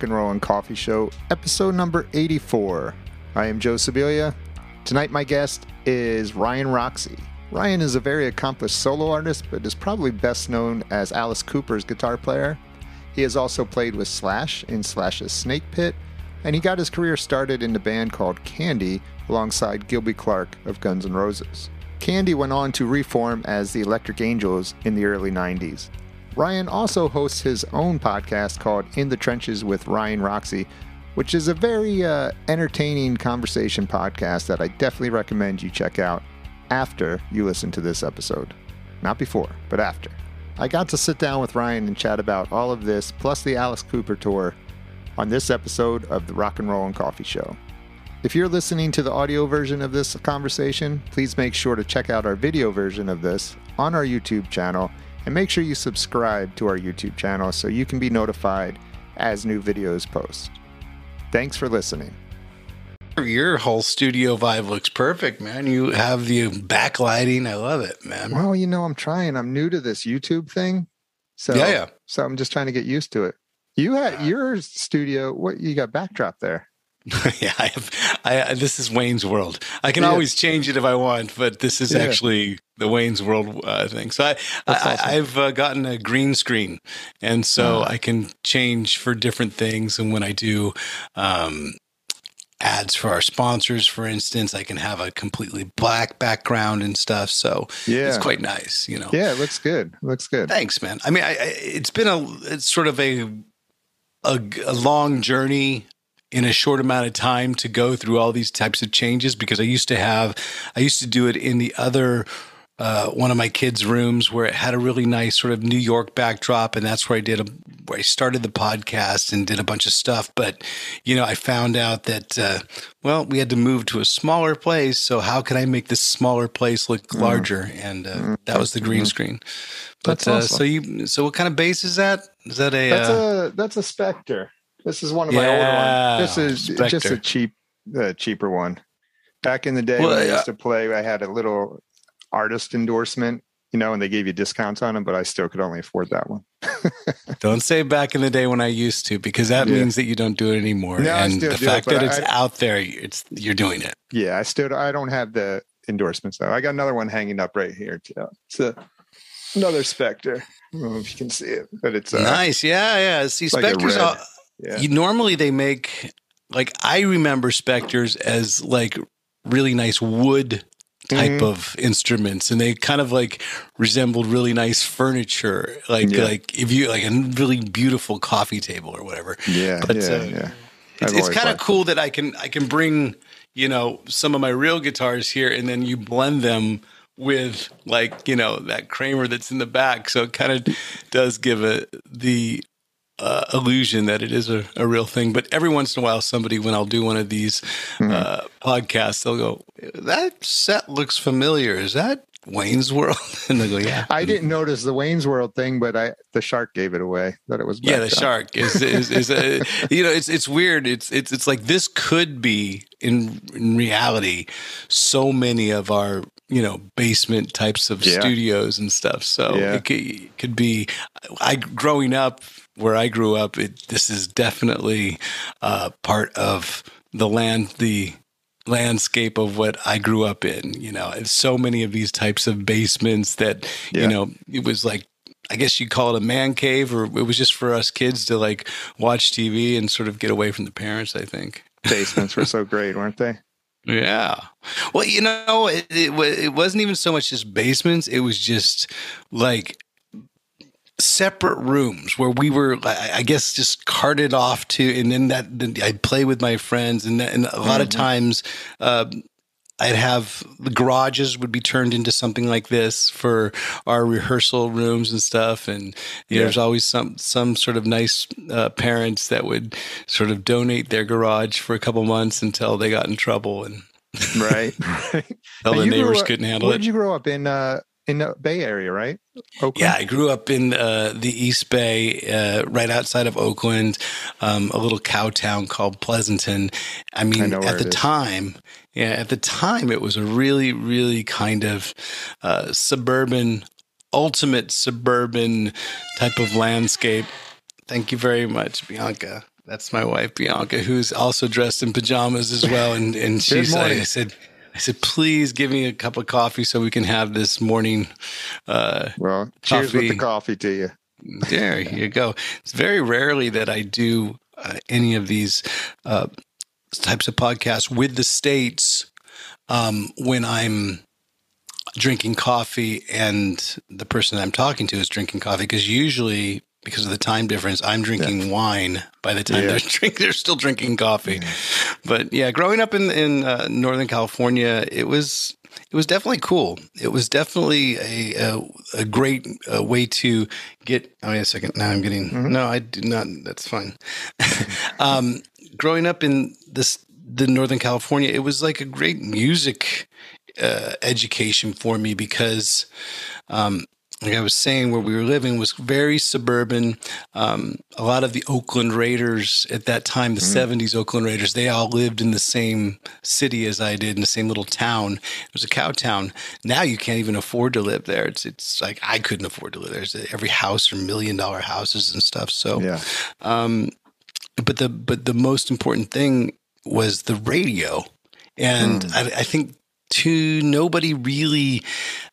Rock and Roll and Coffee Show, episode number 84. I am Joe Sibilia. Tonight, my guest is Ryan Roxie. Ryan is a very accomplished solo artist, but is probably best known as Alice Cooper's guitar player. He has also played with Slash in Slash's Snake Pit, and he got his career started in the band called Candy alongside Gilby Clarke of Guns N' Roses. Candy went on to reform as the Electric Angels in the early 90s. Ryan also hosts his own podcast called In the Trenches with Ryan Roxie, which is a very uh, entertaining conversation podcast that I definitely recommend you check out after you listen to this episode. Not before, but after. I got to sit down with Ryan and chat about all of this, plus the Alice Cooper tour, on this episode of the Rock and Roll and Coffee Show. If you're listening to the audio version of this conversation, please make sure to check out our video version of this on our YouTube channel and make sure you subscribe to our YouTube channel so you can be notified as new videos post. Thanks for listening. Your whole studio vibe looks perfect, man. You have the backlighting. I love it, man. Well, you know, I'm trying. I'm new to this YouTube thing. So yeah, yeah. So I'm just trying to get used to it. You had your studio, what you got backdrop there? yeah, I have. I, this is Wayne's World. I can yeah. always change it if I want, but this is yeah. actually the Wayne's World uh, thing. So I, I have uh, gotten a green screen, and so uh-huh. I can change for different things. And when I do um, ads for our sponsors, for instance, I can have a completely black background and stuff. So yeah, it's quite nice. You know. Yeah, it looks good. It looks good. Thanks, man. I mean, I, I, it's been a it's sort of a a, a long journey in a short amount of time to go through all these types of changes because I used to have, I used to do it in the other uh, one of my kids' rooms where it had a really nice sort of New York backdrop, and that's where I did a, where I started the podcast and did a bunch of stuff. But you know, I found out that uh, well, we had to move to a smaller place. So how can I make this smaller place look mm. larger? Mm. And uh, mm. that was the green mm-hmm. screen. But uh, awesome. so you, so what kind of base is that? Is that a? That's uh, a that's a Spector. This is one of my yeah, older ones. This is Spector. just a cheap, uh, cheaper one. Back in the day well, when I used to play, I had a little artist endorsement, you know, and they gave you discounts on them, but I still could only afford that one. don't say back in the day when I used to, because that yeah. means that you don't do it anymore. No, and the fact it, that it's I, out there, it's you're doing it. Yeah, I still I don't have the endorsements though. I got another one hanging up right here too. It's a, another Spector. I don't know if you can see it, but it's uh, nice. Yeah, yeah. See, like Spectors. Are, yeah. you, normally they make like I remember Spectors as like really nice wood type mm-hmm. of instruments and they kind of like resembled really nice furniture like yeah. like if you like a really beautiful coffee table or whatever yeah but yeah, uh, yeah. it's, it's kind of cool that i can i can bring you know some of my real guitars here and then you blend them with like you know that kramer that's in the back so it kind of does give it the uh, illusion that it is a, a, real thing. But every once in a while, somebody, when I'll do one of these mm-hmm. uh, podcasts, they'll go, That set looks familiar. Is that Wayne's World? and they go, Yeah. I didn't notice the Wayne's World thing, but I the shark gave it away that it was. Yeah, the up. shark is, is, is a, you know, it's, it's weird. It's, it's, it's like this could be in, in reality so many of our you know basement types of yeah. studios and stuff so yeah. it, could, it, could, be i growing up where I grew up, it, this is definitely uh, part of the land, the landscape of what I grew up in. You know, so many of these types of basements that yeah. you know it was like. I guess you'd call it a man cave, or it was just for us kids to like watch TV and sort of get away from the parents. I think basements were so great, weren't they? Yeah. Well, you know, it, it, it wasn't even so much just basements. It was just like separate rooms where we were, I guess, just carted off to, and then that then I'd play with my friends, and, and a lot mm-hmm. of times. Uh, I'd have the garages would be turned into something like this for our rehearsal rooms and stuff. And yeah. there's always some some sort of nice uh, parents that would sort of donate their garage for a couple months until they got in trouble and right, right. the neighbors up, couldn't handle where it. Did you grow up in? Uh, in the Bay Area, right? Oakland? Yeah, I grew up in uh, the East Bay, uh, right outside of Oakland, um, a little cow town called Pleasanton. I mean, I at the time, yeah, at the time, it was a really, really kind of uh, suburban, ultimate suburban type of landscape Thank you very much, Bianca. That's my wife, Bianca, who's also dressed in pajamas as well. And and she's I said, I said, please give me a cup of coffee so we can have this morning. Uh, well, cheers coffee. with the coffee to you. There you go. It's very rarely that I do uh, any of these uh, types of podcasts with the states um, when I'm drinking coffee and the person I'm talking to is drinking coffee because usually because of the time difference, I'm drinking yeah. wine by the time yeah. they're drink, they're still drinking coffee. But yeah, growing up in in uh, Northern California, it was it was definitely cool. It was definitely a a, a great uh, way to get. Oh, wait a second. Now I'm getting. Mm-hmm. No, I do not. That's fine. um, growing up in this the Northern California, it was like a great music uh, education for me because um, like I was saying, where we were living was very suburban. Um, a lot of the Oakland Raiders at that time, the mm. 70s Oakland Raiders, they all lived in the same city as I did in the same little town. It was a cow town. Now you can't even afford to live there. It's it's like I couldn't afford to live there. There's every house are million dollar houses and stuff. So, yeah. Um, but the but the most important thing was the radio. And mm. I, I, think to nobody really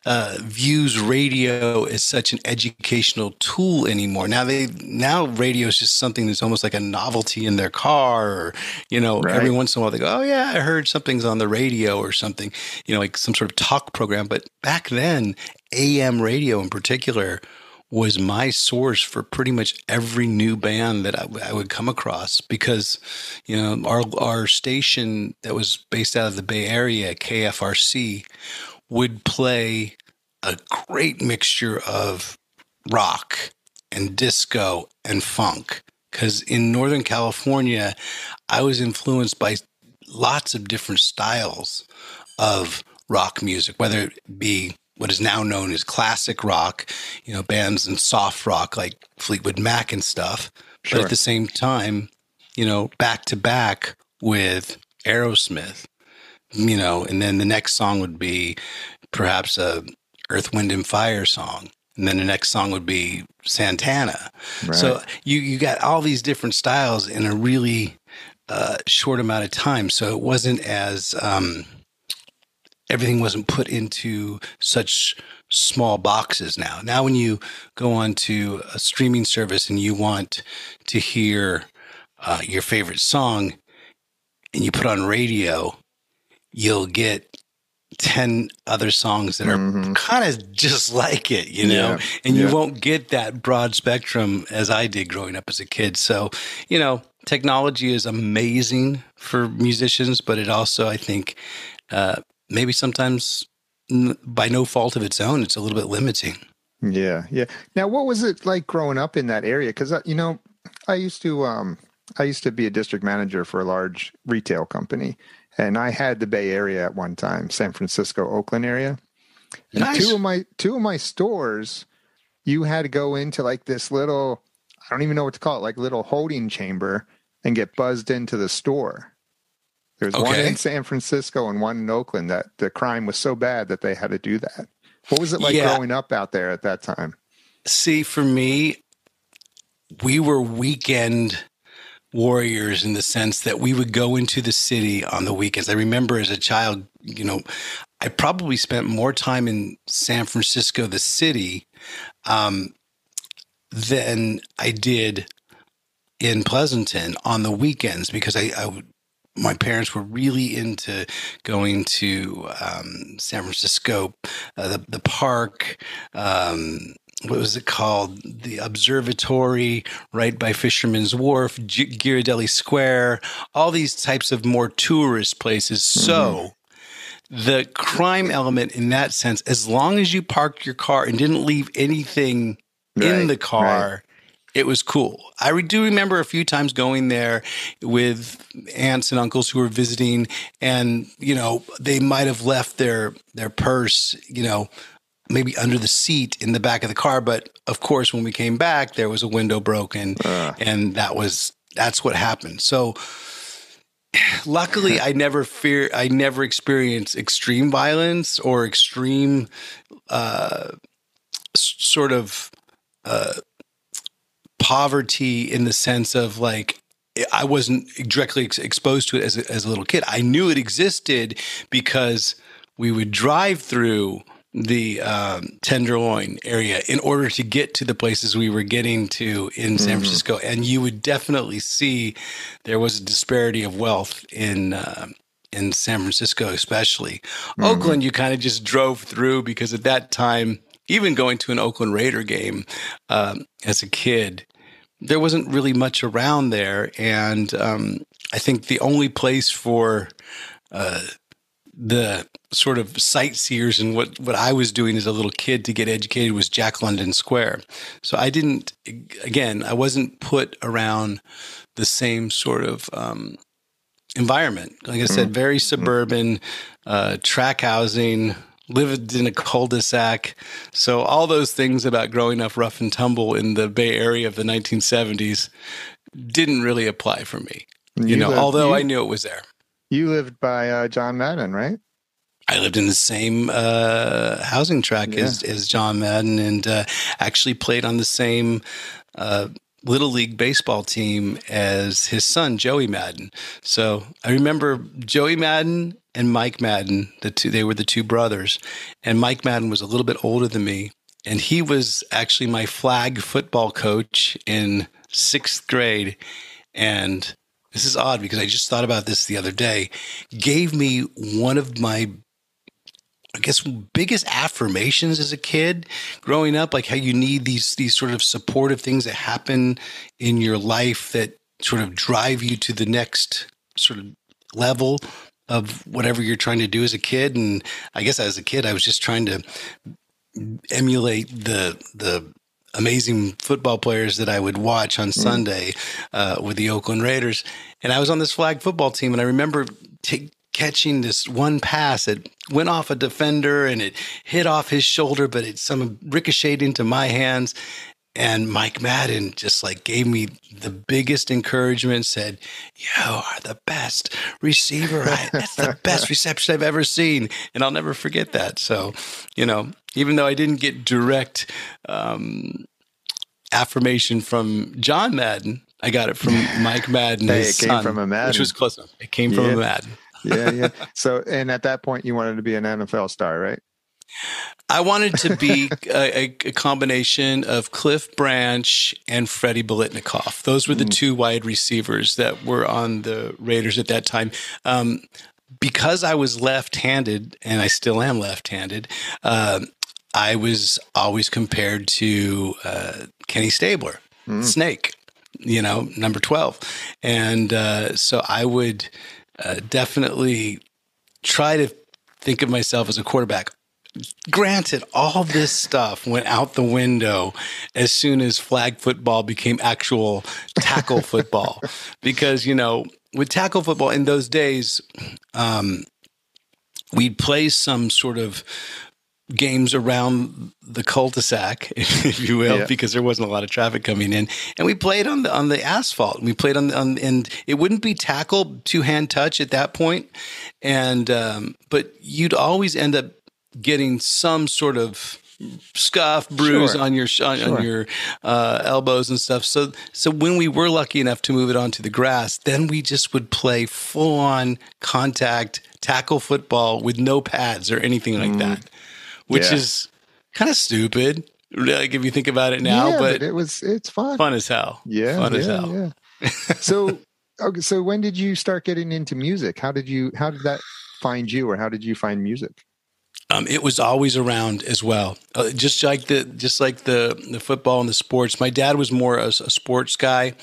uh, views radio as such an educational tool anymore. Now they now radio is just something that's almost like a novelty in their car, or you know, right. every once in a while they go, "Oh yeah, I heard something's on the radio or something," you know, like some sort of talk program. But back then, AM radio in particular was my source for pretty much every new band that I, I, would come across because, you know, our our station that was based out of the Bay Area, KFRC, would play a great mixture of rock and disco and funk. Because in Northern California, I was influenced by lots of different styles of rock music, whether it be what is now known as classic rock, you know, bands and soft rock like Fleetwood Mac and stuff. Sure. But at the same time, you know, back to back with Aerosmith, you know, and then the next song would be perhaps a Earth, Wind, and Fire song. And then the next song would be Santana. Right. So you, you got all these different styles in a really uh, short amount of time. So it wasn't as, um, everything wasn't put into such small boxes now. Now, when you go on to a streaming service and you want to hear uh, your favorite song and you put on radio, you'll get 10 other songs that are mm-hmm. kind of just like it, you know, yeah. and you yeah. won't get that broad spectrum as I did growing up as a kid. So, you know, technology is amazing for musicians, but it also, I think, uh, maybe sometimes by no fault of its own, it's a little bit limiting. Yeah, yeah. Now, what was it like growing up in that area? Because uh, you know, I used to, um, I used to be a district manager for a large retail company, and I had the Bay Area at one time, San Francisco, Oakland area. And nice. two of my two of my stores, you had to go into like this little, I don't even know what to call it, like little holding chamber, and get buzzed into the store. There's okay. one in San Francisco and one in Oakland that the crime was so bad that they had to do that. What was it like yeah. growing up out there at that time? See, for me, we were weekend warriors in the sense that we would go into the city on the weekends. I remember as a child, you know, I probably spent more time in San Francisco, the city, um, than I did in Pleasanton on the weekends because I, I would my parents were really into going to um, San Francisco, uh, the the park. Um, what was it called? The observatory right by Fisherman's Wharf, G- Ghirardelli Square, all these types of more tourist places. Mm-hmm. So the crime element in that sense, as long as you parked your car and didn't leave anything right, in the car, it was cool. I do remember a few times going there with aunts and uncles who were visiting, and you know they might have left their their purse, you know, maybe under the seat in the back of the car. But of course, when we came back, there was a window broken, uh. and that was that's what happened. So luckily i never fear i never experienced extreme violence or extreme uh, sort of uh, poverty in the sense of like I wasn't directly ex- exposed to it as a, as a little kid. I knew it existed because we would drive through the um, Tenderloin area in order to get to the places we were getting to in San mm-hmm. Francisco, and you would definitely see there was a disparity of wealth in. Uh, in San Francisco, especially mm-hmm. Oakland, you kind of just drove through because at that time, even going to an Oakland Raider game um, as a kid, there wasn't really much around there, and um, I think the only place for uh, the sort of sightseers and what what I was doing as a little kid to get educated was Jack London Square. So I didn't, again, I wasn't put around the same sort of um, environment. Like I said, mm-hmm. very suburban, uh, track housing, lived in a cul-de-sac. So all those things about growing up rough and tumble in the Bay Area of the 1970s didn't really apply for me. You, you know, lived, although you, I knew it was there. You lived by uh, John Madden, right? I lived in the same uh, housing track yeah. as, as John Madden and uh, actually played on the same uh, little league baseball team as his son Joey Madden. So I remember Joey Madden and Mike Madden, the two they were the two brothers, and Mike Madden was a little bit older than me, and he was actually my flag football coach in sixth grade, and. This is odd because I just thought about this the other day. Gave me one of my I guess biggest affirmations as a kid growing up, like how you need these these sort of supportive things that happen in your life that sort of drive you to the next sort of level of whatever you're trying to do as a kid. And I guess as a kid, I was just trying to emulate the the amazing football players that I would watch on mm. Sunday uh, with the Oakland Raiders. And I was on this flag football team, and I remember t- catching this one pass. It went off a defender and it hit off his shoulder, but it some ricocheted into my hands. And Mike Madden just like gave me the biggest encouragement, said, You are the best receiver. I, that's the best reception I've ever seen. And I'll never forget that. So, you know, even though I didn't get direct um, affirmation from John Madden, I got it from Mike Madden. hey, it came son, from a Madden. Which was close enough. It came from yeah. a Madden yeah, yeah. So, and at that point, you wanted to be an NFL star, right? I wanted to be a, a, combination of Cliff Branch and Freddie Biletnikoff. Those were the mm. two wide receivers that were on the Raiders at that time. Um, because I was left-handed, and I still am left-handed, uh, I was always compared to uh, Kenny Stabler, mm. Snake, you know, number twelve, and uh, so I would uh, definitely try to think of myself as a quarterback. Granted, all this stuff went out the window as soon as flag football became actual tackle football. Because, you know, with tackle football in those days, um, we'd play some sort of games around the cul-de-sac, if you will, yeah. because there wasn't a lot of traffic coming in. And we played on the on the asphalt. We played on, the on and it wouldn't be tackle two hand touch at that point. And um, but you'd always end up getting some sort of scuff, bruise sure. on your on, sure. on your uh, elbows and stuff. So so when we were lucky enough to move it onto the grass, then we just would play full on contact tackle football with no pads or anything like mm. that which yeah. is kind of stupid. Like if you think about it now, yeah, but, but, it was it's fun, fun as hell. Yeah, fun yeah, as hell. Yeah. so, okay, so when did you start getting into music? How did you? How did that find you, or how did you find music? Um, it was always around as well. Uh, just like the just like the the football and the sports. My dad was more a, a sports guy.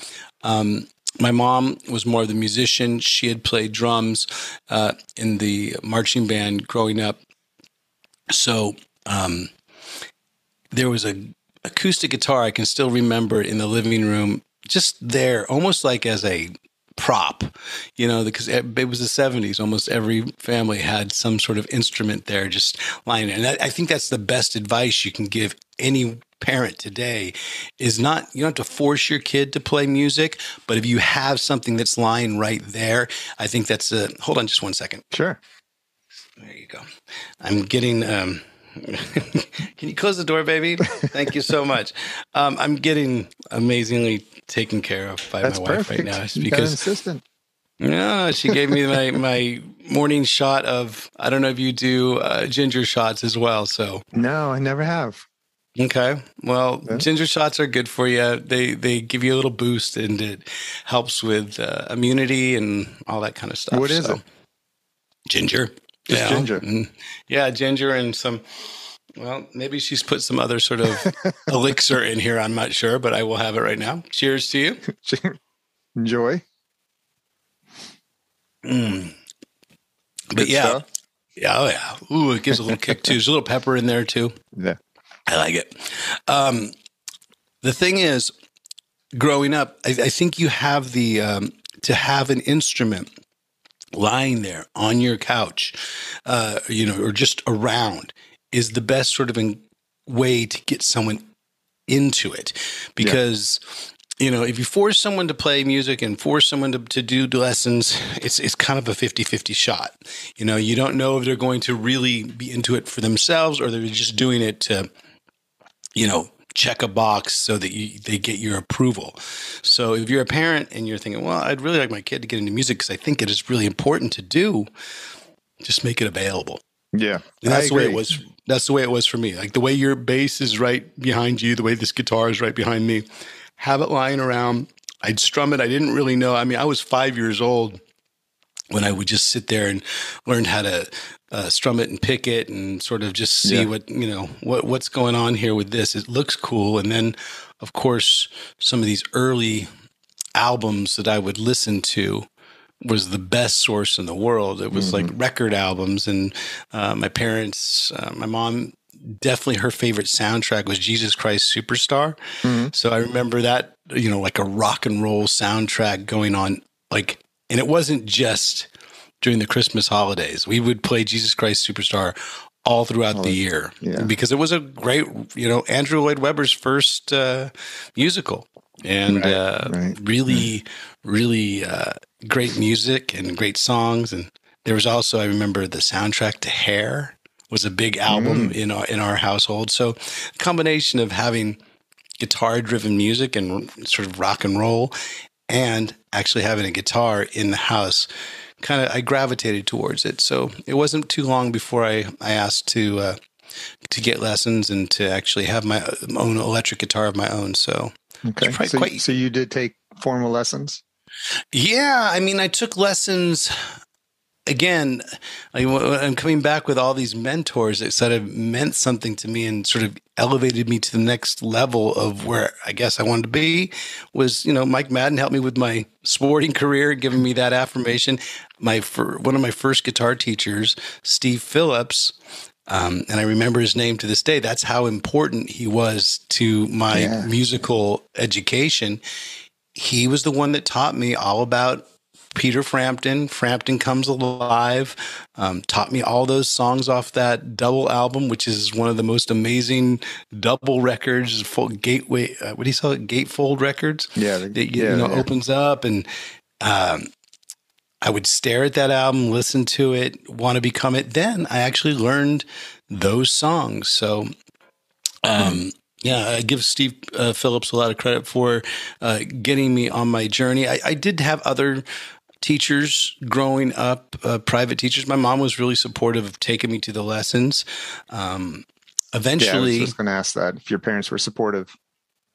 Um, my mom was more of the musician. She had played drums uh, in the marching band growing up. So um, there was a acoustic guitar I can still remember in the living room, just there, almost like as a prop, you know, because it, was the 70s. Almost every family had some sort of instrument there just lying there. And I, I think that's the best advice you can give any parent today is not you don't have to force your kid to play music but if you have something that's lying right there i think that's a hold on just one second sure there you go. I'm getting um, Can you close the door, baby? Thank you so much. Um, I'm getting amazingly taken care of by That's my wife perfect. right now. An because assistant. yeah, she gave me my my morning shot of I don't know if you do uh, ginger shots as well. So No, I never have. okay, well, Yeah. ginger shots are good for you. They they give you a little boost and it helps with uh, immunity and all that kind of stuff. What is So, it? Ginger. Just Yeah. ginger. Mm. Yeah, ginger and some. Well, maybe she's put some other sort of elixir in here. I'm not sure, but I will have it right now. Cheers to you. Enjoy. Mm. But Good yeah, stuff. yeah, oh yeah. Ooh, it gives a little kick too. There's a little pepper in there too. Yeah. I like it. Um, the thing is, growing up, I, I think you have the um, to have an instrument lying there on your couch, uh, you know, or just around, is the best sort of in, way to get someone into it, because. You know, if you force someone to play music and force someone to, to do lessons, it's it's kind of a 50-50 shot. You know, you don't know if they're going to really be into it for themselves or they're just doing it to you know, check a box so that you, they get your approval. So if you're a parent and you're thinking, well, I'd really like my kid to get into music because I think it is really important to do, just make it available. Yeah. And that's the way it was. That's the way it was for me. Like the way your bass is right behind you, the way this guitar is right behind me. Have it lying around. I'd strum it. I didn't really know. I mean, I was five years old when I would just sit there and learn how to uh, strum it and pick it and sort of just see Yeah. what you know what what's going on here with this. It looks cool, and then of course some of these early albums that I would listen to was the best source in the world. It was like record albums, and uh, my parents, uh, my mom. Definitely, her favorite soundtrack was Jesus Christ Superstar. Mhm. So I remember that, you know, like a rock and roll soundtrack going on, like, and it wasn't just during the Christmas holidays. We would play Jesus Christ Superstar all throughout the year yeah. because it was a great, you know, Andrew Lloyd Webber's first uh, musical. And Right, uh, right. really, really uh, great music and great songs. And there was also, I remember, the soundtrack to Hair was a big album in our in our household. So, combination of having guitar driven music and sort of rock and roll and actually having a guitar in the house kind of I gravitated towards it. So it wasn't too long before I, I asked to uh, to get lessons and to actually have my own electric guitar of my own. So Okay. so, quite- so you did take formal lessons? yeah, I mean I took lessons again, I'm coming back with all these mentors that sort of meant something to me and sort of elevated me to the next level of where I guess I wanted to be was, you know, Mike Madden helped me with my sporting career, giving me that affirmation. My one of my first guitar teachers, Steve Phillips, um, and I remember his name to this day. That's how important he was to my Yeah. musical education. He was the one that taught me all about Peter Frampton, Frampton Comes Alive, um, taught me all those songs off that double album, which is one of the most amazing double records, full gateway, uh, what do you call it? Gatefold records Yeah. the- that you, yeah, you know yeah. opens up and um, I would stare at that album, listen to it, want to become it. Then I actually learned those songs. So, um, yeah, I give Steve uh, Phillips a lot of credit for uh, getting me on my journey. I, I did have other teachers growing up, uh, private teachers. My mom was really supportive of taking me to the lessons. Um, Yeah, I was eventually, just going to ask that if your parents were supportive.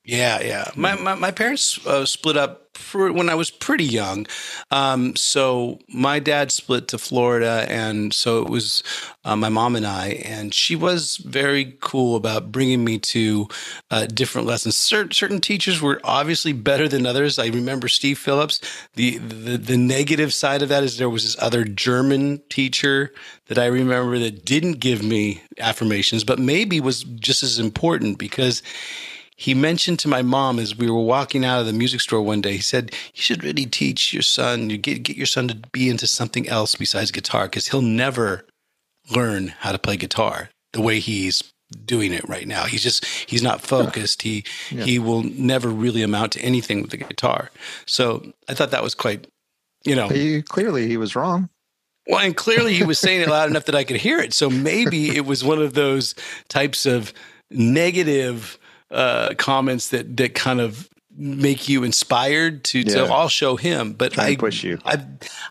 Yeah, yeah. My my, my parents uh, split up pr- when I was pretty young. Um, so my dad split to Florida, and so it was uh, my mom and I. And she was very cool about bringing me to uh, different lessons. Certain certain teachers were obviously better than others. I remember Steve Phillips. The the the negative side of that is there was this other German teacher that I remember that didn't give me affirmations, but maybe was just as important because he mentioned to my mom as we were walking out of the music store one day, he said, You should really teach your son, you get, get your son to be into something else besides guitar because he'll never learn how to play guitar the way he's doing it right now. He's just, he's not focused. He, Yeah. he will never really amount to anything with the guitar. So I thought that was quite, you know, He, clearly, he was wrong. Well, and clearly he was saying it loud enough that I could hear it. So maybe it was one of those types of negative uh, comments that that kind of make you inspired to. Yeah. So I'll show him, but I push you. I've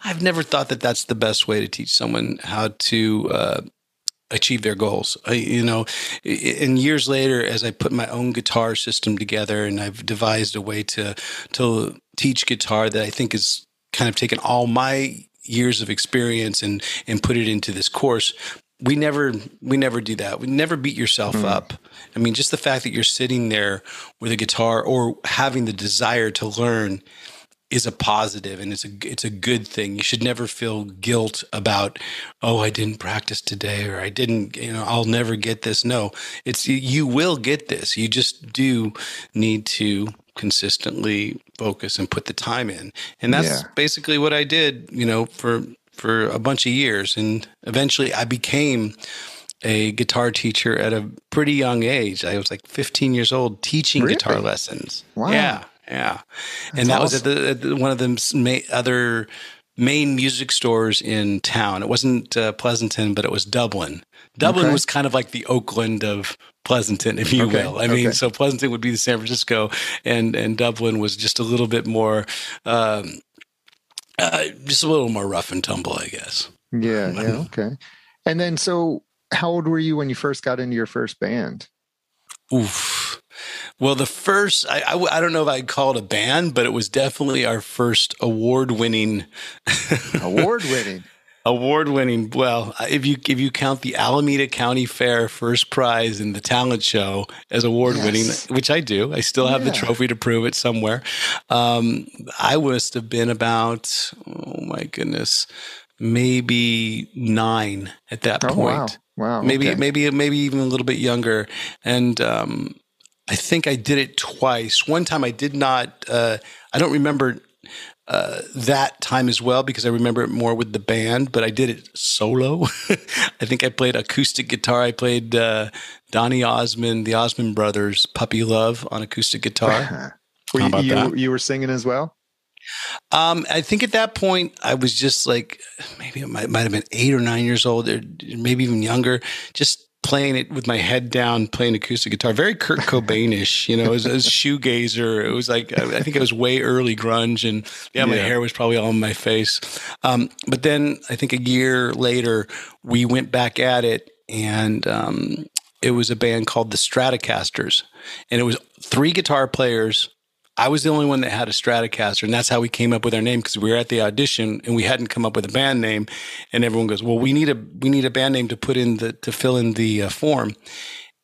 I've never thought that that's the best way to teach someone how to. Uh, achieve their goals. I, you know, and years later, as I put my own guitar system together, and I've devised a way to to teach guitar that I think is kind of taken all my years of experience and and put it into this course we never we never do that we never beat yourself mm. up i mean just the fact that you're sitting there with a guitar or having the desire to learn is a positive and it's a it's a good thing you should never feel guilt about oh i didn't practice today or i didn't you know i'll never get this no it's you will get this you just do need to consistently focus and put the time in. And that's yeah. basically what I did, you know, for for a bunch of years and eventually I became a guitar teacher at a pretty young age. I was like 15 years old teaching really? guitar lessons. Wow. Yeah. Yeah. That's and that awesome. was at, the, at the, one of the other main music stores in town. It wasn't uh, Pleasanton, but it was Dublin. Dublin okay. was kind of like the Oakland of Pleasanton, if you okay. will. I okay. mean, so Pleasanton would be the San Francisco, and and Dublin was just a little bit more, um, uh, just a little more rough and tumble, I guess. Yeah. Yeah. Okay. And then, so how old were you when you first got into your first band? Oof. Well, the first, I, I, I, don't know if I'd call it a band, but it was definitely our first award winning. award winning. award winning. Well, if you if you count the Alameda County Fair first prize in the talent show as award winning, yes. which I do, I still have yeah. the trophy to prove it somewhere. Um, I must have been about oh my goodness, maybe nine at that oh, point. Wow. wow. Maybe okay. maybe maybe even a little bit younger, and um, I think I did it twice. One time I did not. Uh, I don't remember uh, that time as well because I remember it more with the band, but I did it solo. I think I played acoustic guitar. I played uh, Donny Osmond, the Osmond Brothers, "Puppy Love" on acoustic guitar. were you, you, you, were singing as well? Um, I think at that point I was just like maybe it might, might have been eight or nine years old, or maybe even younger. Just playing it with my head down, playing acoustic guitar, very Kurt Cobainish, you know, as a shoegazer. It was like, I think it was way early grunge and yeah, my yeah. hair was probably all on my face. Um, but then I think a year later, we went back at it and, um, it was a band called the Stratocasters and it was three guitar players I was the only one that had a Stratocaster, and that's how we came up with our name because we were at the audition and we hadn't come up with a band name, and everyone goes, "Well, we need a we need a band name to put in the to fill in the uh, form."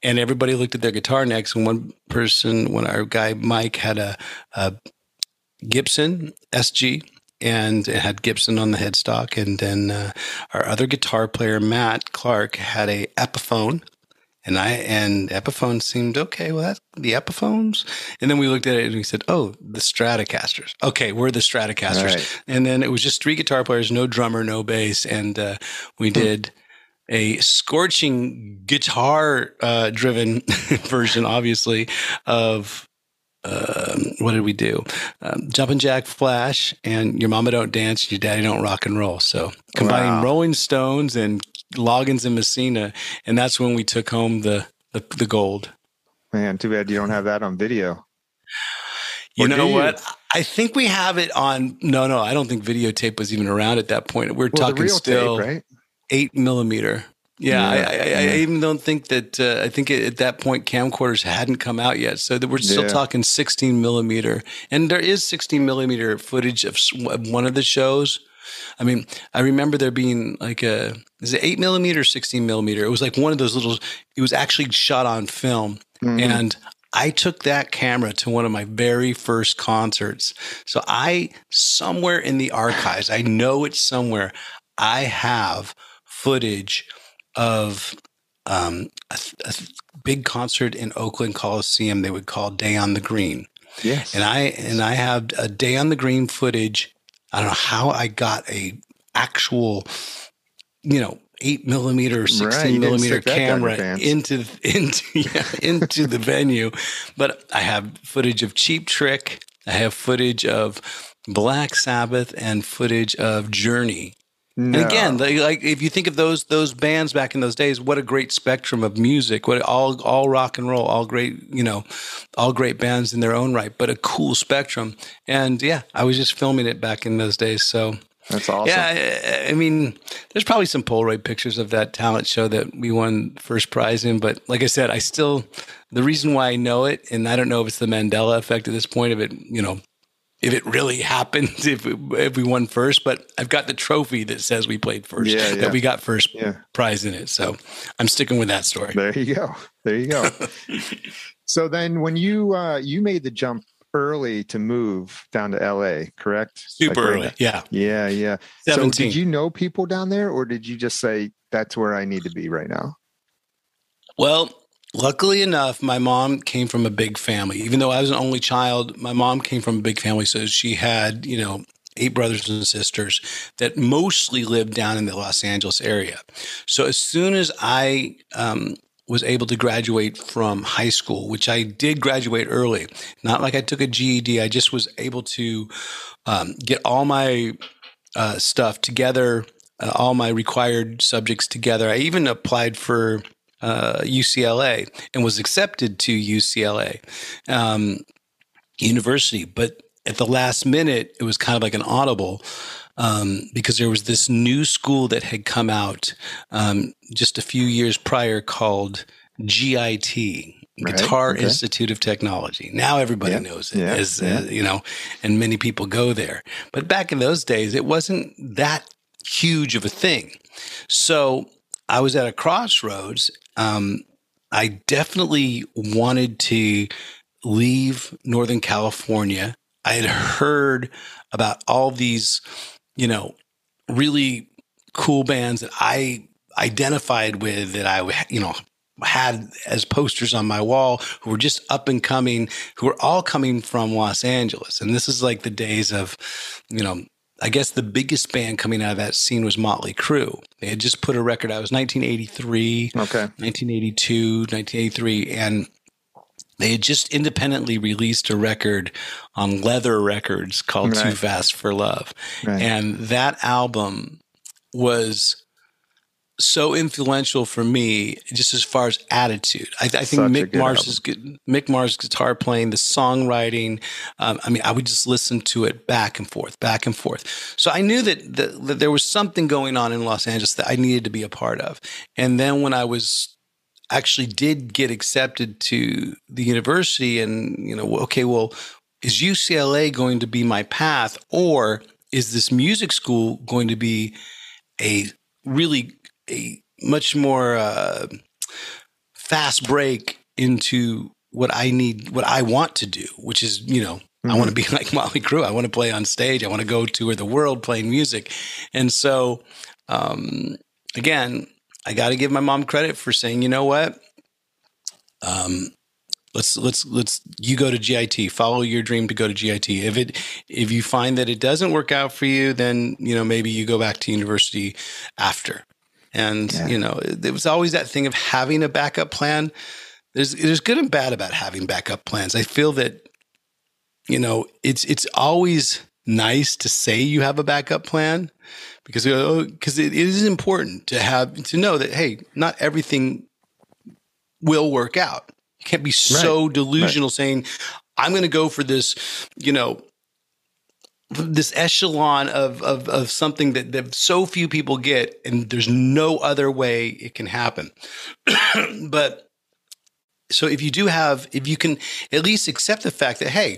And everybody looked at their guitar necks, and one person, when our guy Mike had a, a Gibson SG, and it had Gibson on the headstock, and then uh, our other guitar player Matt Clark had a Epiphone and I and Epiphone seemed okay. Well, that's the Epiphones. And then we looked at it and we said, "Oh, the Stratocasters." Okay, we're the Stratocasters. Right. And then it was just three guitar players, no drummer, no bass, and uh, we hmm. did a scorching guitar uh, driven version, obviously, of um, what did we do? Um, Jumpin' Jack Flash and Your Mama Don't Dance, Your Daddy Don't Rock and Roll. So combining wow. Rolling Stones and Loggins and Messina, and that's when we took home the the, the gold. Man, too bad you don't have that on video. You or know what? I think we have it on. No, no, I don't think videotape was even around at that point. We're well, talking still tape, right? eight millimeter. Yeah, yeah. I, I, I, even don't think that. Uh, I think at that point camcorders hadn't come out yet, so we're still yeah. talking 16 millimeter. And there is 16 millimeter footage of one of the shows I mean, I remember there being like a is it eight millimeter, sixteen millimeter? It was like one of those little. It was actually shot on film, mm-hmm. and I took that camera to one of my very first concerts. So I somewhere in the archives, I know it's somewhere. I have footage of um, a, a big concert in Oakland Coliseum. They would call Day on the Green. Yes. And I and I have a Day on the Green footage I don't know how I got a actual, you know, eight millimeter, sixteen right, millimeter camera into into yeah, into the venue, but I have footage of Cheap Trick. I have footage of Black Sabbath and footage of Journey. No. And again, like if you think of those those bands back in those days, what a great spectrum of music! What all all rock and roll, all great, you know, all great bands in their own right, but a cool spectrum. And yeah, I was just filming it back in those days, so that's awesome. Yeah, I, I mean, there's probably some Polaroid pictures of that talent show that we won first prize in, but like I said, I still the reason why I know it, and I don't know if it's the Mandela effect at this point of it, you know, if it really happened if if we won first. But I've got the trophy that says we played first, yeah, yeah. that we got first yeah. prize in it. So I'm sticking with that story. There you go. There you go. so then, when you uh, you made the jump early to move down to LA, correct? Super like early, yeah, yeah, yeah. 17. So did you know people down there, or did you just say that's where I need to be right now? Well, Luckily enough, my mom came from a big family. Even though I was an only child, my mom came from a big family. So she had, you know, eight brothers and sisters that mostly lived down in the Los Angeles area. So as soon as I um, was able to graduate from high school, which I did graduate early, not like I took a GED, I just was able to um, get all my uh, stuff together, uh, all my required subjects together. I even applied for uh, UCLA and was accepted to UCLA um, University. But at the last minute, it was kind of like an audible um, because there was this new school that had come out um, just a few years prior called GIT. Right. Guitar okay. Institute of Technology. Now everybody yeah. knows it, yeah. as yeah. Uh, you know, and many people go there. But back in those days, it wasn't that huge of a thing. So I was at a crossroads um, I definitely wanted to leave Northern California. I had heard about all these, you know, really cool bands that I identified with that I, you know, had as posters on my wall who were just up and coming, who were all coming from Los Angeles. And this is like the days of, you know, I guess the biggest band coming out of that scene was Motley Crue. They had just put a record out. It was 1983, okay. 1982, 1983. And they had just independently released a record on Leather Records called right. Too Fast for Love. Right. And that album was so influential for me, just as far as attitude. I, I think Such Mick Mars's Mick Mars guitar playing, the songwriting. Um, I mean, I would just listen to it back and forth, back and forth. So I knew that, that, that there was something going on in Los Angeles that I needed to be a part of. And then when I was actually did get accepted to the university, and you know, okay, well, is UCLA going to be my path, or is this music school going to be a really a much more uh, fast break into what I need, what I want to do, which is, you know, mm-hmm. I want to be like Motley Crue. I want to play on stage. I want to go tour the world playing music. And so, um, again, I got to give my mom credit for saying, you know what? Um, let's let's let's you go to GIT. Follow your dream to go to GIT. If it if you find that it doesn't work out for you, then you know maybe you go back to university after. And yeah. you know, there was always that thing of having a backup plan. There's there's good and bad about having backup plans. I feel that you know it's it's always nice to say you have a backup plan because because it is important to have to know that hey, not everything will work out. You can't be so right. delusional right. saying I'm going to go for this, you know, this echelon of, of, of something that, that so few people get, and there's no other way it can happen. but so if you do have, if you can at least accept the fact that, hey,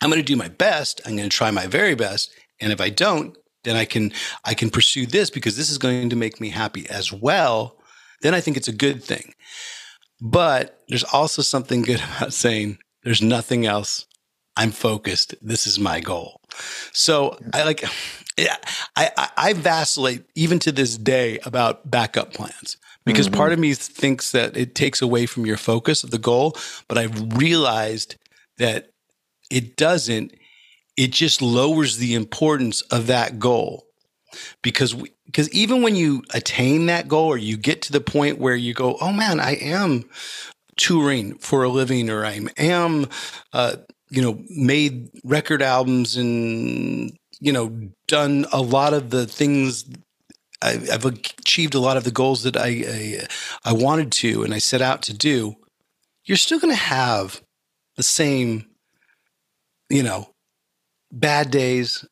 I'm going to do my best, I'm going to try my very best, and if I don't, then I can I can pursue this because this is going to make me happy as well. Then I think it's a good thing. But there's also something good about saying there's nothing else I'm focused. This is my goal. So I like, I, I, I vacillate even to this day about backup plans because mm-hmm. part of me thinks that it takes away from your focus of the goal. But I've realized that it doesn't. It just lowers the importance of that goal because we, because even when you attain that goal or you get to the point where you go, oh man, I am touring for a living or I am uh, you know, made record albums and you know, done a lot of the things I've achieved a lot of the goals that I, I, I wanted to and I set out to do, you're still going to have the same, you know, bad days,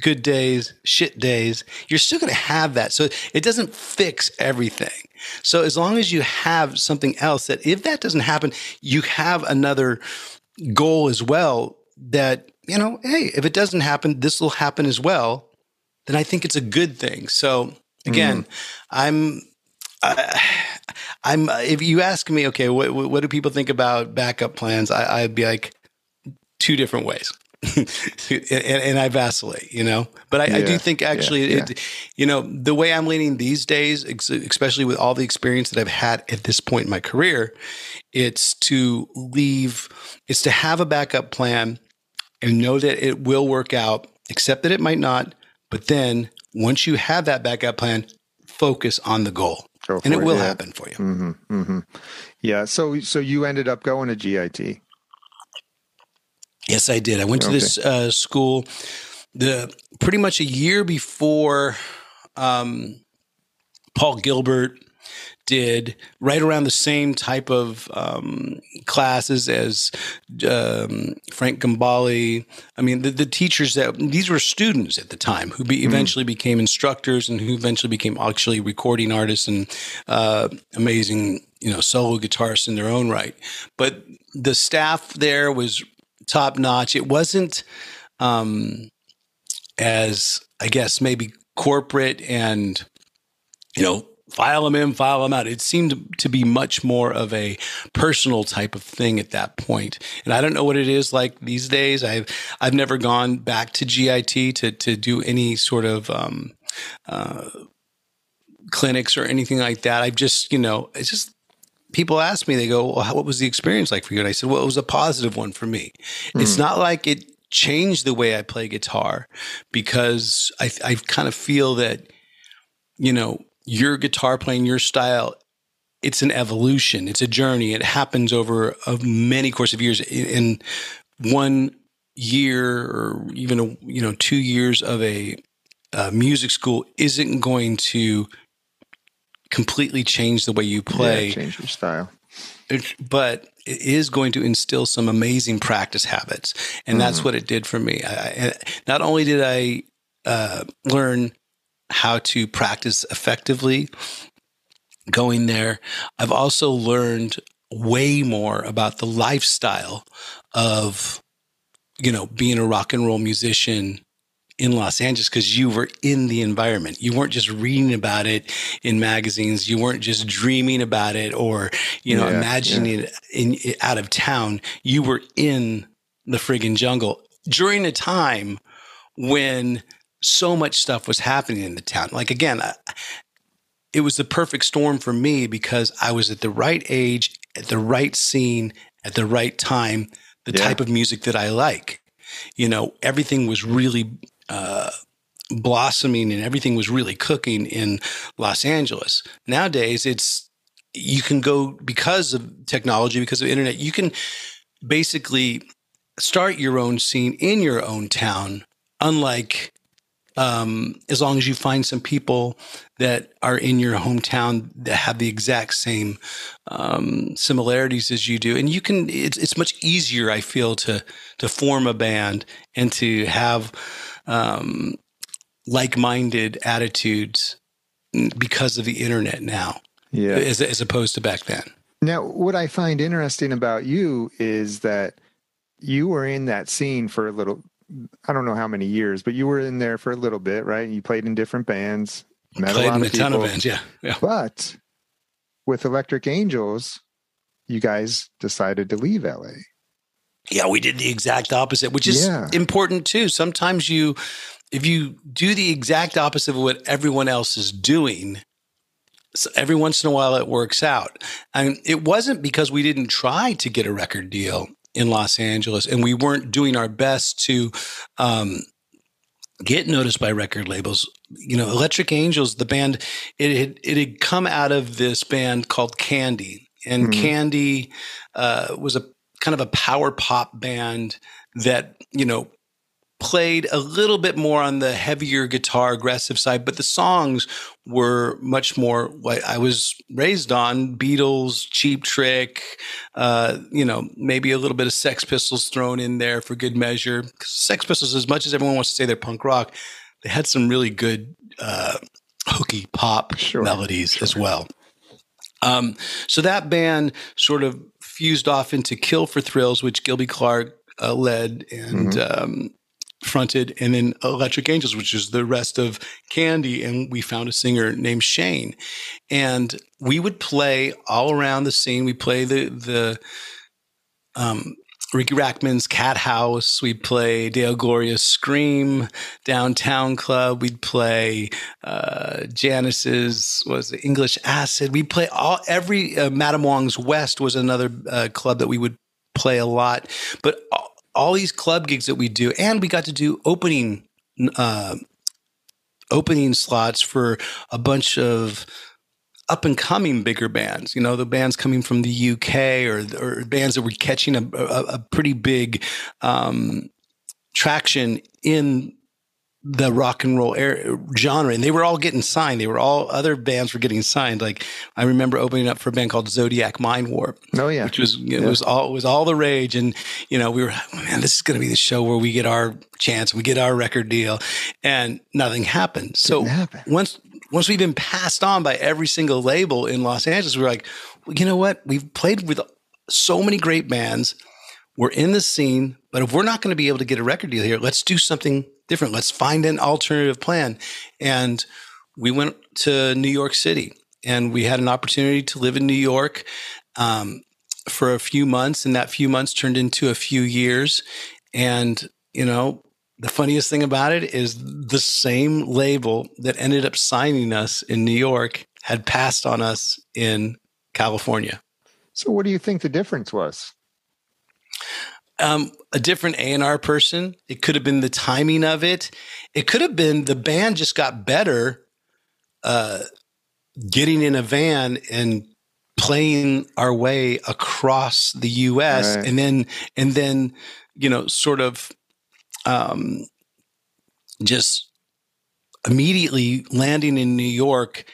good days, shit days. You're still going to have that. So it doesn't fix everything. So as long as you have something else that if that doesn't happen, you have another goal as well that, you know, hey, if it doesn't happen, this will happen as well. Then I think it's a good thing. So Again, mm. I'm. Uh, I'm. If you ask me, okay, what what do people think about backup plans? I, I'd be like two different ways. and, and, I vacillate, you know. But I, yeah, I do think actually, yeah, it, you know, the way I'm leaning these days, especially with all the experience that I've had at this point in my career, it's to leave, it's to have a backup plan and know that it will work out, except that it might not. But then once you have that backup plan, focus on the goal. and it, it will yeah. happen for you. Mm-hmm, mm-hmm. Yeah. So, so you ended up going to GIT. Yes, I did. I went to this uh, school the pretty much a year before um, Paul Gilbert did right around the same type of um, classes as um, Frank Gambale. I mean, the, the, teachers that these were students at the time who be, hmm. eventually mm. became instructors and who eventually became actually recording artists and uh, amazing, you know, solo guitarists in their own right. But the staff there was top notch. It wasn't um, as I guess maybe corporate and you know file them in, file them out. It seemed to be much more of a personal type of thing at that point. And I don't know what it is like these days. I've I've never gone back to GIT to to do any sort of um, uh, clinics or anything like that. I've just you know it's just people ask me they go well what was the experience like for you and i said well it was a positive one for me mm. it's not like it changed the way i play guitar because i, I kind of feel that you know your guitar playing, your style, it's an evolution. It's a journey. It happens over a many course of years. In one year or even a, you know two years of a, a music school isn't going to completely change the way you play. Yeah, change your style. It, but it is going to instill some amazing practice habits, and mm-hmm. that's what it did for me. I, not only did I uh, learn how to practice effectively going there. I've also learned way more about the lifestyle of, you know, being a rock and roll musician in Los Angeles because you were in the environment. You weren't just reading about it in magazines. You weren't just dreaming about it or, you know, yeah, imagining yeah. it in out of town. You were in the friggin' jungle during a time when so much stuff was happening in the town. Like again, I, it was the perfect storm for me because I was at the right age, at the right scene, at the right time, the yeah. type of music that I like. You know, everything was really uh, blossoming and everything was really cooking in Los Angeles. Nowadays, it's you can go because of technology, because of internet, you can basically start your own scene in your own town, unlike um, as long as you find some people that are in your hometown that have the exact same um, similarities as you do, and you can. It's it's much easier, I feel, to to form a band and to have um, like-minded attitudes because of the internet now. Yeah, as as opposed to back then. Now, what I find interesting about you is that you were in that scene for a little I don't know how many years, but you were in there for a little bit, right? You played in different bands, met played a in a people. ton of bands, yeah. yeah. But with Electric Angels, you guys decided to leave LA. Yeah, we did the exact opposite, which is yeah. important too. Sometimes you, if you do the exact opposite of what everyone else is doing, so every once in a while it works out. And it wasn't because we didn't try to get a record deal in Los Angeles, and we weren't doing our best to um, get noticed by record labels. You know, Electric Angels, the band, it had, it had come out of this band called Candy, and mm-hmm. Candy uh, was a kind of a power pop band that you know played a little bit more on the heavier guitar aggressive side, but the songs were much more what I was raised on Beatles, Cheap Trick, uh, you know, maybe a little bit of Sex Pistols thrown in there for good measure. Sex Pistols, as much as everyone wants to say they're punk rock, they had some really good uh, hooky pop sure, melodies sure. as well. Um, so that band sort of fused off into Kill for Thrills, which Gilby Clarke uh, led, and mm-hmm. um, fronted, and then Electric Angels, which is the rest of Candy. And we found a singer named Shane, and we would play all around the scene. We play the the um, Riki Rachtman's Cat House. We'd play Dayle Gloria's Scream Downtown Club. We'd play uh, Janice's was English Acid. We'd play all every uh, Madame Wong's West was another uh, club that we would play a lot. But all, all these club gigs that we do, and we got to do opening uh, opening slots for a bunch of up and coming bigger bands. You know, the bands coming from the UK or, or bands that were catching a, a, a pretty big um, traction in the rock and roll era, genre and they were all getting signed. They were all other bands were getting signed. Like i remember opening up for a band called Zodiac Mindwarp oh yeah. which was it yeah. was all it was all the rage. And you know we were oh, man this is going to be the show where we get our chance we get our record deal and nothing happened. So happen. once once we've been passed on by every single label in los angeles we we're like well, you know what? We've played with so many great bands. We're in the scene but if we're not going to be able to get a record deal here let's do something different. Let's find an alternative plan. And we went to New York City and we had an opportunity to live in New York um, for a few months. And that few months turned into a few years. And, you know, the funniest thing about it is the same label that ended up signing us in New York had passed on us in California. So, what do you think the difference was? Um, a different A&R person. It could have been the timing of it. It could have been the band just got better uh, getting in a van and playing our way across the US right. and then and then you know sort of um, just immediately landing in New York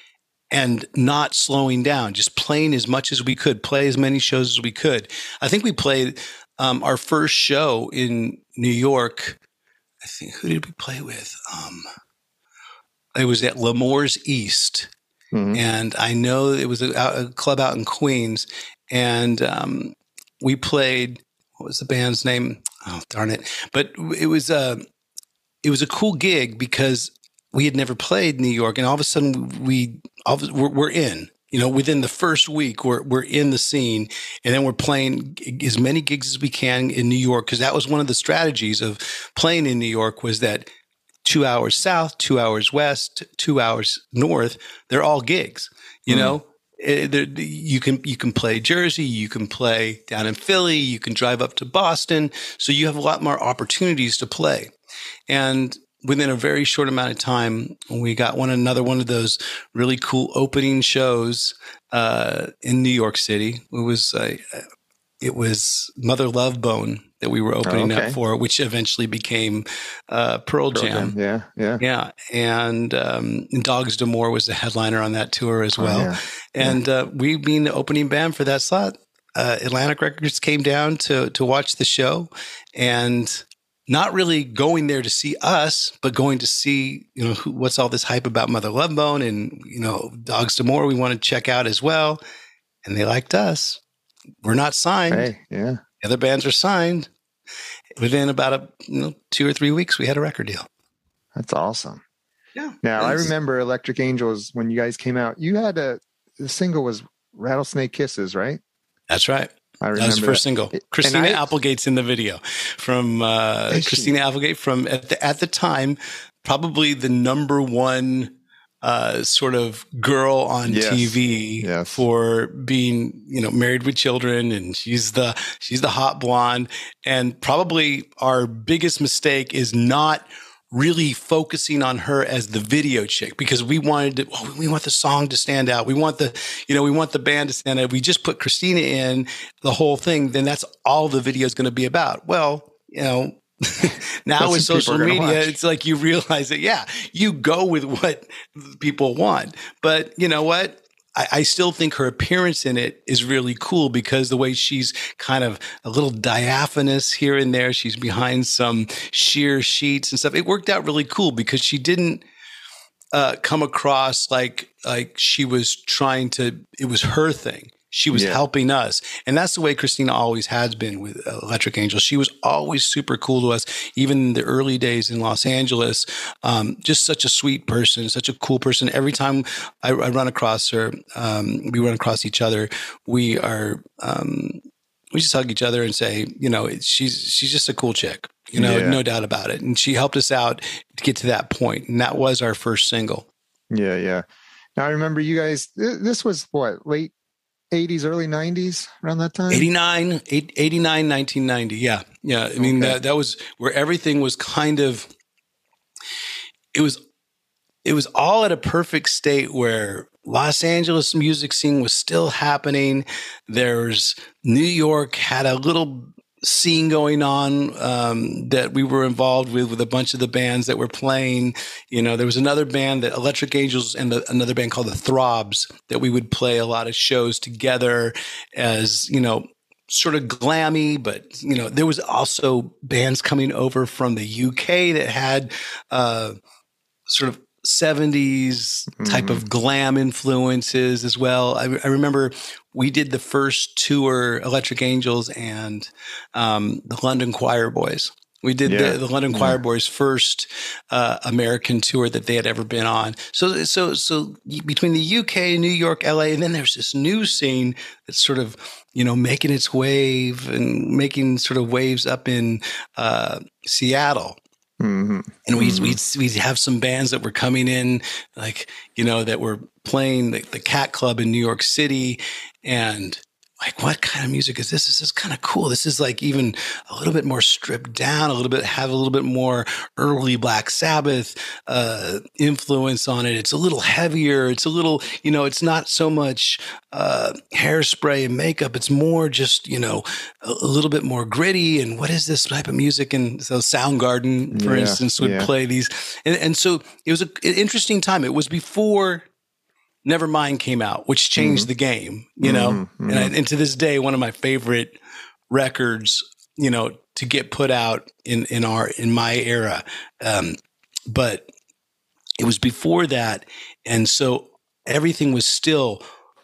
and not slowing down, just playing as much as we could, play as many shows as we could. I think we played um, our first show in New York, I think who did we play with? Um, it was at L'Amour's East, mm-hmm. and I know it was a, a, club out in Queens, and um, we played. What was the band's name? Oh darn it! But it was a uh, it was a cool gig because we had never played New York, and all of a sudden we all, we're, we're in you know, within the first week, we're, we're in the scene and then we're playing as many gigs as we can in New York. Cause that was one of the strategies of playing in New York was that two hours south, two hours west, two hours north, they're all gigs, you mm. know? It, eh, you can you can play Jersey, you can play down in Philly, you can drive up to Boston, so you have a lot more opportunities to play. And within a very short amount of time, we got one another one of those really cool opening shows uh, in New York City. It was uh, it was Mother Love Bone that we were opening oh, okay. up for, which eventually became uh, Pearl, Pearl Jam. Jam. Yeah, yeah, yeah. And um, Dogs D'Amour was the headliner on that tour as oh, well. Oh, yeah. And yeah. Uh, we being the opening band for that slot. Uh, Atlantic Records came down to to watch the show, and not really going there to see us, but going to see, you know, who, what's all this hype about Mother Love Bone and, you know, Dogs D'Amour we want to check out as well. And they liked us. We're not signed. Hey, yeah. The other bands are signed. Within about a you know, two or three weeks, we had a record deal. That's awesome. Yeah. Now I remember Electric Angels when you guys came out. You had a the single was Rattlesnake Kisses, right? That's right. I remember that was the first that. single. Christina I, Applegate's in the video from uh, Christina Applegate from at the, at the time probably the number one uh, sort of girl on yes. TV yes. for being, you know, married with children, and she's the she's the hot blonde. And probably our biggest mistake is not really focusing on her as the video chick because we wanted to, oh, we want the song to stand out. We want the, you know, we want the band to stand out. We just put Christina in the whole thing, then that's all the video is going to be about. Well, you know, now with social media, it's like you realize that, yeah, you go with what people want. But you know what? I, I, still think her appearance in it is really cool because the way she's kind of a little diaphanous here and there. She's behind some sheer sheets and stuff. It worked out really cool because she didn't uh, come across like like she was trying to. It was her thing. She was yeah. helping us. And that's the way Christina always has been with Electric Angel. She was always super cool to us, even in the early days in Los Angeles. Um, just such a sweet person, such a cool person. Every time I, I run across her, um, we run across each other, we are. Um, we just hug each other and say, you know, she's she's just a cool chick, you know, yeah. no doubt about it. And she helped us out to get to that point, and that was our first single. Yeah, yeah. Now I remember you guys. This was what late 80s, early 90s, around that time? 89, 89 1990. Yeah. Yeah. I mean, okay. that, that was where everything was kind of, it was, it was all at a perfect state where Los Angeles music scene was still happening. There's New York had a little scene going on um, that we were involved with with a bunch of the bands that were playing. You know, there was another band that Electric Angels and the, another band called the Throbs that we would play a lot of shows together as you know sort of glammy, but you know there was also bands coming over from the UK that had uh, sort of 70s type mm. of glam influences as well. I, I, remember we did the first tour, Electric Angels and um, the London Quireboys. We did yeah. the, the, London Choir yeah. Boys' first uh, American tour that they had ever been on. So, so, so between the UK, New York, LA, and then there's this new scene that's sort of, you know, making its wave and making sort of waves up in uh, Seattle. Mm-hmm. And we mm-hmm. we we have some bands that were coming in, like you know, that were playing the, the Cat Club in New York City, and like what kind of music is this? This is kind of cool. This is like even a little bit more stripped down a little bit have a little bit more early black sabbath uh, influence on it. It's a little heavier. It's a little you know it's not so much uh, hairspray and makeup. It's more just you know a, a, little bit more gritty and what is this type of music? And so soundgarden for yeah, instance would yeah. play these. And, and so it was an interesting time. It was before Nevermind came out, which changed mm-hmm. the game, you know. Mm-hmm. And, I, and to this day, one of my favorite records, you know, to get put out in in our in my era. Um, but it was before that, and so everything was still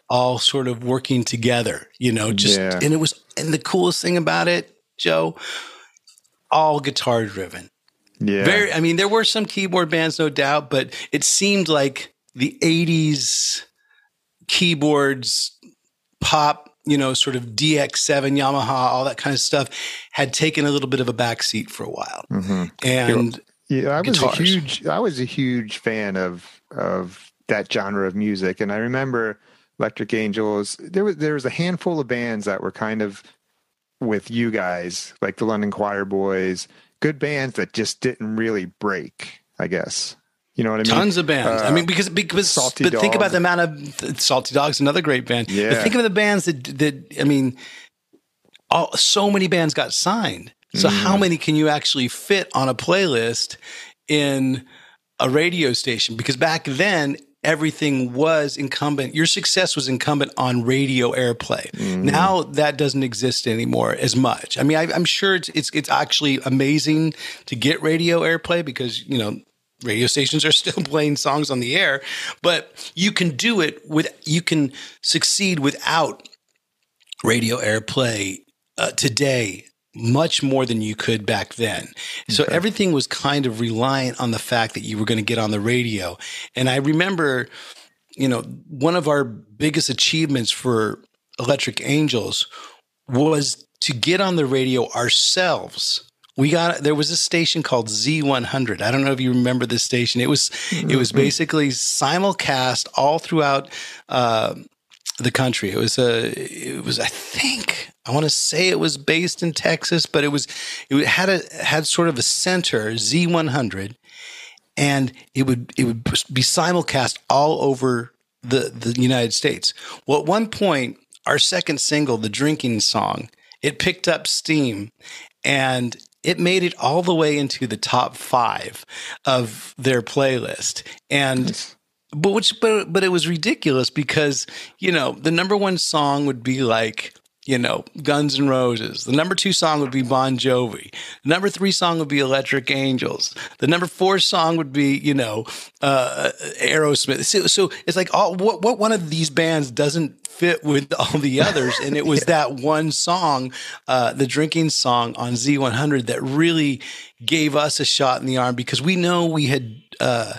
all sort of working together, you know. Just yeah. and it was and the coolest thing about it, Joe, all guitar driven. Yeah. Very. I mean, there were some keyboard bands, no doubt, but it seemed like the 80s keyboards, pop, you know, sort of DX7, Yamaha, all that kind of stuff had taken a little bit of a backseat for a while. Mm-hmm. And yeah, I was guitars. a huge, I was a huge fan of, of that genre of music. And I remember Electric Angels, there was, there was a handful of bands that were kind of with you guys, like the London Quireboys, good bands that just didn't really break, I guess. You know what I mean? Tons of bands. Uh, I mean, because because Salty but think about the amount of Salty Dogs, another great band. Yeah. But think of the bands that that I mean, all so many bands got signed. So mm. how many can you actually fit on a playlist in a radio station? Because back then everything was incumbent. Your success was incumbent on radio airplay. Mm. Now that doesn't exist anymore as much. I mean, I, am sure it's, it's it's actually amazing to get radio airplay because you know radio stations are still playing songs on the air, but you can do it with you can succeed without radio airplay uh, today much more than you could back then. So everything was kind of reliant on the fact that you were going to get on the radio. And I remember, you know, one of our biggest achievements for Electric Angels was to get on the radio ourselves we got there was a station called Z100. I don't know if you remember this station. It was mm-hmm. it was mm-hmm. basically simulcast all throughout uh, the country. It was a it was I think I want to say it was based in Texas, but it was it had a had sort of a center Z100, and it would it would be simulcast all over the the United States. Well, at one point, our second single, the drinking song, it picked up steam and it made it all the way into the top five of their playlist. And nice. but which but but it was ridiculous because, you know, the number one song would be like you know, Guns N' Roses. The number two song would be Bon Jovi. The number three song would be Electric Angels. The number four song would be, you know, uh, Aerosmith. So, so, it's like all what what one of these bands doesn't fit with all the others, and it was yeah. that one song, uh, the drinking song on Z100, that really gave us a shot in the arm because we know we had. Uh,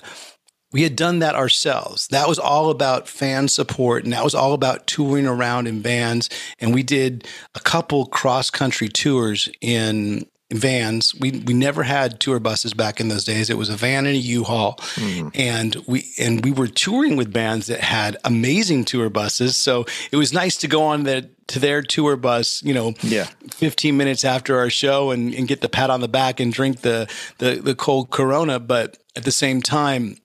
we had done that ourselves. That was all about fan support and that was all about touring around in bands. And we did a couple cross country tours in vans. We we never had tour buses back in those days. It was a van and a U-Haul, mm. and we and we were touring with bands that had amazing tour buses. So it was nice to go on the to their tour bus, you know, yeah. 15 minutes after our show and, and get the pat on the back and drink the the the cold Corona. But at the same time,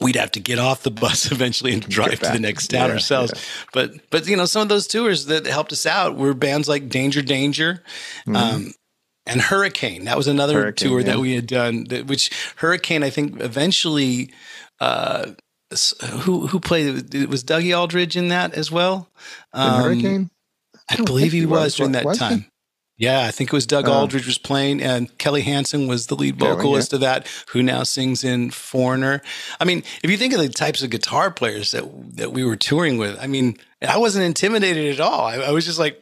we'd have to get off the bus eventually and drive to the next town yeah, ourselves. Yeah. But but you know, some of those tours that helped us out were bands like Danger Danger. Mm-hmm. Um, and Hurricane. That was another Hurricane, tour yeah. that we had done. That, which Hurricane, I think, eventually, uh, who who played? It was Dougie Aldrich in that as well. Um, Hurricane. I, I believe he was, was during that was time. He? Yeah, I think it was Doug uh, Aldrich was playing, and Kelly Hansen was the lead vocalist yeah. of that, who now sings in Foreigner. I mean, if you think of the types of guitar players that that we were touring with, I mean, I wasn't intimidated at all. I, I was just like,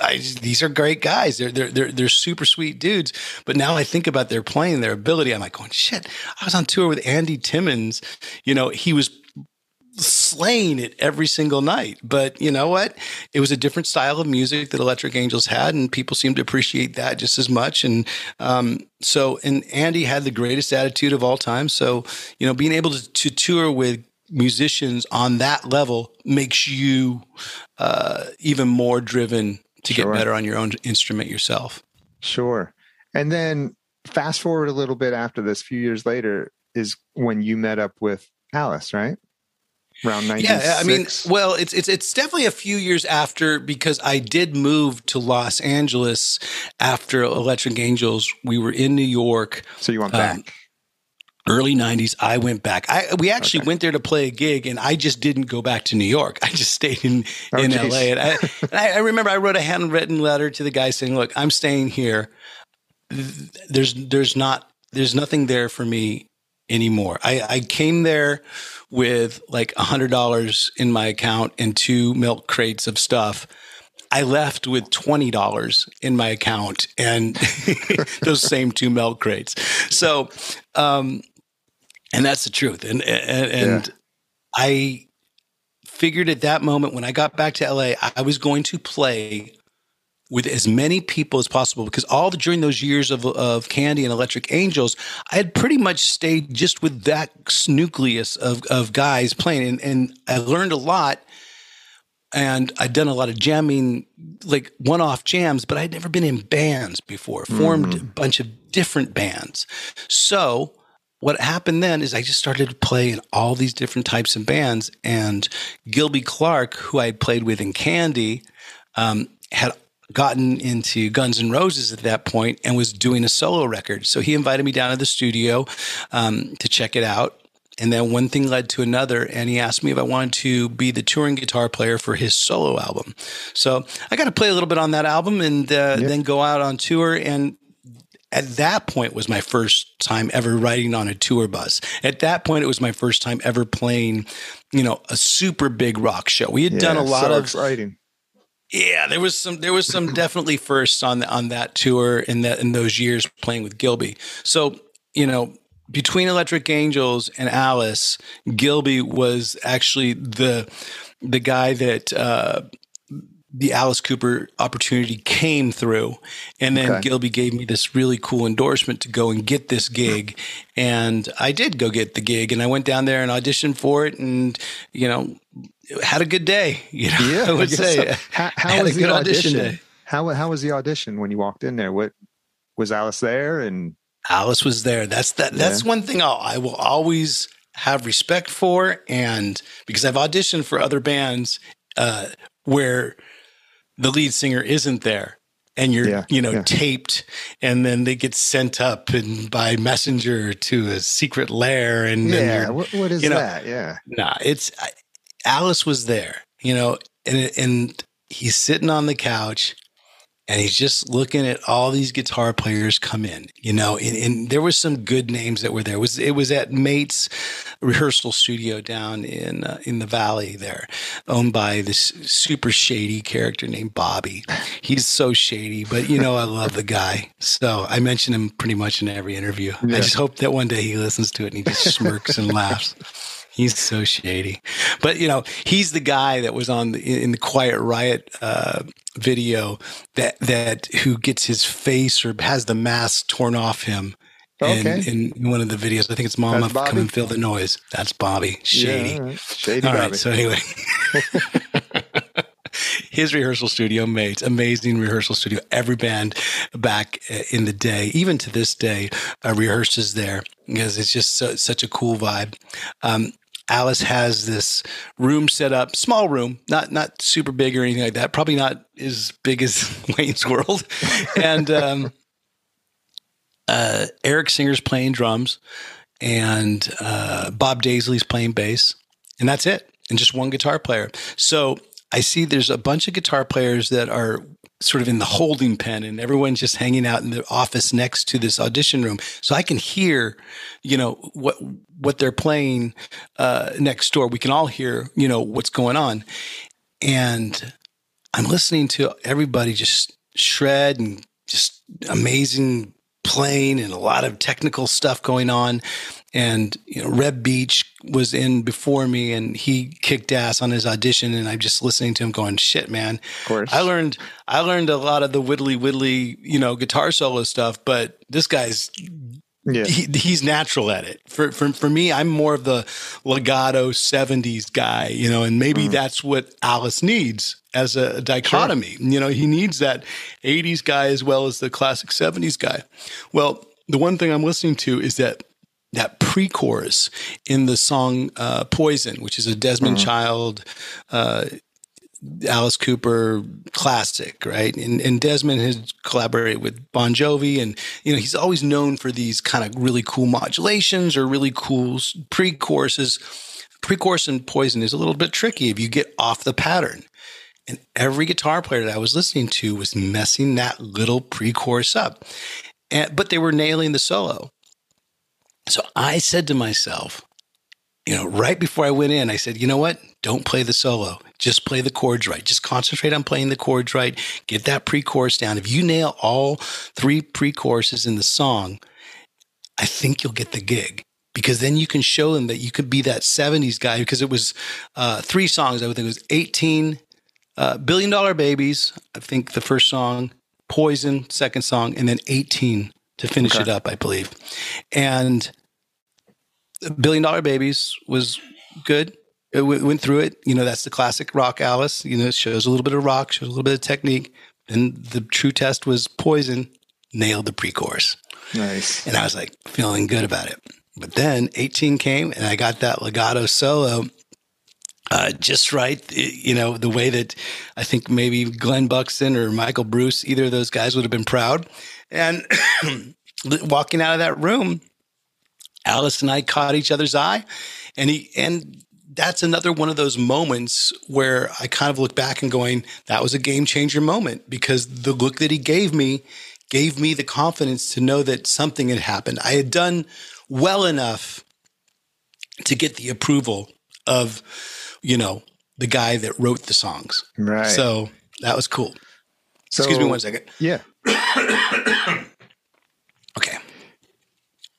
I, these are great guys. They're, they're they're they're super sweet dudes. But now I think about their playing, their ability. I'm like, going shit. I was on tour with Andy Timmons. You know, he was slaying it every single night. But you know what? It was a different style of music that Electric Angels had, and people seemed to appreciate that just as much. And um, so, and Andy had the greatest attitude of all time. So, you know, being able to, to tour with musicians on that level makes you uh, even more driven to sure. get better on your own instrument yourself. Sure. And then fast forward a little bit after this, a few years later, is when you met up with Alice, right? around 96. Yeah, I mean, well, it's it's it's definitely a few years after because I did move to Los Angeles after Electric Angels. We were in New York. So you went um, back. Early '90s, I went back. I we actually okay. went there to play a gig, and I just didn't go back to New York. I just stayed in oh, in geez. LA. And, I, and I, I remember I wrote a handwritten letter to the guy saying, "Look, I'm staying here. There's there's not there's nothing there for me anymore. I, I came there with like a hundred dollars in my account and two milk crates of stuff. I left with twenty dollars in my account and those same two milk crates. So, um, and that's the truth. And and, and yeah. I figured at that moment when I got back to LA, I was going to play with as many people as possible because all the, during those years of, of Candy and Electric Angels, I had pretty much stayed just with that nucleus of, of guys playing. And, and I learned a lot and I'd done a lot of jamming, like one off jams, but I'd never been in bands before, formed mm-hmm. a bunch of different bands. So, what happened then is I just started to play in all these different types of bands. And Gilby Clarke, who I played with in Candy, um, had gotten into Guns N' Roses at that point and was doing a solo record. So he invited me down to the studio um, to check it out. And then one thing led to another, and he asked me if I wanted to be the touring guitar player for his solo album. So I got to play a little bit on that album and uh, yep. then go out on tour. And at that point was my first time ever riding on a tour bus. At that point, it was my first time ever playing, you know, a super big rock show. We had yeah, done a lot so of exciting. Yeah, there was some there was some definitely firsts on on that tour in that in those years playing with Gilby. So, you know, between Electric Angels and Alice, Gilby was actually the the guy that uh, the Alice Cooper opportunity came through. And then okay. Gilby gave me this really cool endorsement to go and get this gig. And I did go get the gig and I went down there and auditioned for it and, you know, had a good day. You know, yeah, I would I say. So. How, how was the audition? audition how how was the audition when you walked in there? What was Alice there? And Alice was there. That's that. Yeah. That's one thing I'll, I will always have respect for, and because I've auditioned for other bands uh, where the lead singer isn't there, and you're yeah, you know yeah. taped and then they get sent up and by messenger to a secret lair and yeah what, what is you know, that yeah nah it's alice was there you know and and he's sitting on the couch and he's just looking at all these guitar players come in, you know, and, and, there was some good names that were there. It was it was at Mate's rehearsal studio down in uh, in the valley there, owned by this super shady character named Bobby. He's so shady, but you know I love the guy, so I mention him pretty much in every interview. Yeah. I just hope that one day he listens to it and he just smirks and laughs. He's so shady, but you know he's the guy that was on the, in the Quiet Riot uh, video that that who gets his face or has the mask torn off him. Okay. In, in one of the videos, I think it's "Mama, Come and Feel the Noise." That's Bobby. Shady. Yeah, right. Shady. All Bobby. right. So anyway. his rehearsal studio mates amazing rehearsal studio every band back uh, in the day even to this day uh, rehearses there because it's just so, such a cool vibe um, Alice has this room set up, small room, not not super big or anything like that. Probably not as big as Wayne's World. and um, uh, Eric Singer's playing drums, and uh, Bob Daisley's playing bass, and that's it. And just one guitar player. So I see there's a bunch of guitar players that are sort of in the holding pen and everyone's just hanging out in the office next to this audition room. So i can hear you know what what they're playing uh, next door. We can all hear you know what's going on. And i'm listening to everybody just shred and just amazing playing and a lot of technical stuff going on and you know, Reb Beach was in before me, and he kicked ass on his audition. And I'm just listening to him, going, "Shit, man! Of course, I learned I learned a lot of the widdly widdly, you know, guitar solo stuff. But this guy's yeah. He, he's natural at it. For, for for me, I'm more of the legato '70s guy, you know, and maybe mm. that's what Alice needs as a dichotomy. Sure. You know, he needs that '80s guy as well as the classic '70s guy. Well, the one thing I'm listening to is that that pre-chorus in the song uh, "Poison," which is a Desmond mm-hmm. Child, uh, Alice Cooper classic, right? And, and Desmond has collaborated with Bon Jovi, and you know he's always known for these kind of really cool modulations or really cool pre-choruses. Pre-chorus and Poison is a little bit tricky if you get off the pattern. And every guitar player that I was listening to was messing that little pre-chorus up. And, but they were nailing the solo. So I said to myself, you know, right before I went in, I said, you know what? Don't play the solo. Just play the chords right. Just concentrate on playing the chords right. Get that pre chorus down. If you nail all three pre choruses in the song, I think you'll get the gig because then you can show them that you could be that 70s guy because it was uh, three songs. I would think it was 18 uh, Billion Dollar Babies, I think the first song, Poison, second song, and then 18 to finish okay. it up, I believe. And Billion Dollar Babies was good. It w- went through it. You know, that's the classic rock Alice. You know, it shows a little bit of rock, shows a little bit of technique. And the true test was Poison, nailed the pre chorus. Nice. And I was like feeling good about it. But then 18 came and I got that legato solo uh, just right. You know, the way that I think maybe Glen Buxton or Michael Bruce, either of those guys would have been proud. And walking out of that room, Alice and I caught each other's eye, and he and that's another one of those moments where I kind of look back and going, that was a game changer moment because the look that he gave me gave me the confidence to know that something had happened. I had done well enough to get the approval of, you know, the guy that wrote the songs. Right. So that was cool. So, Excuse me one second. Yeah. okay.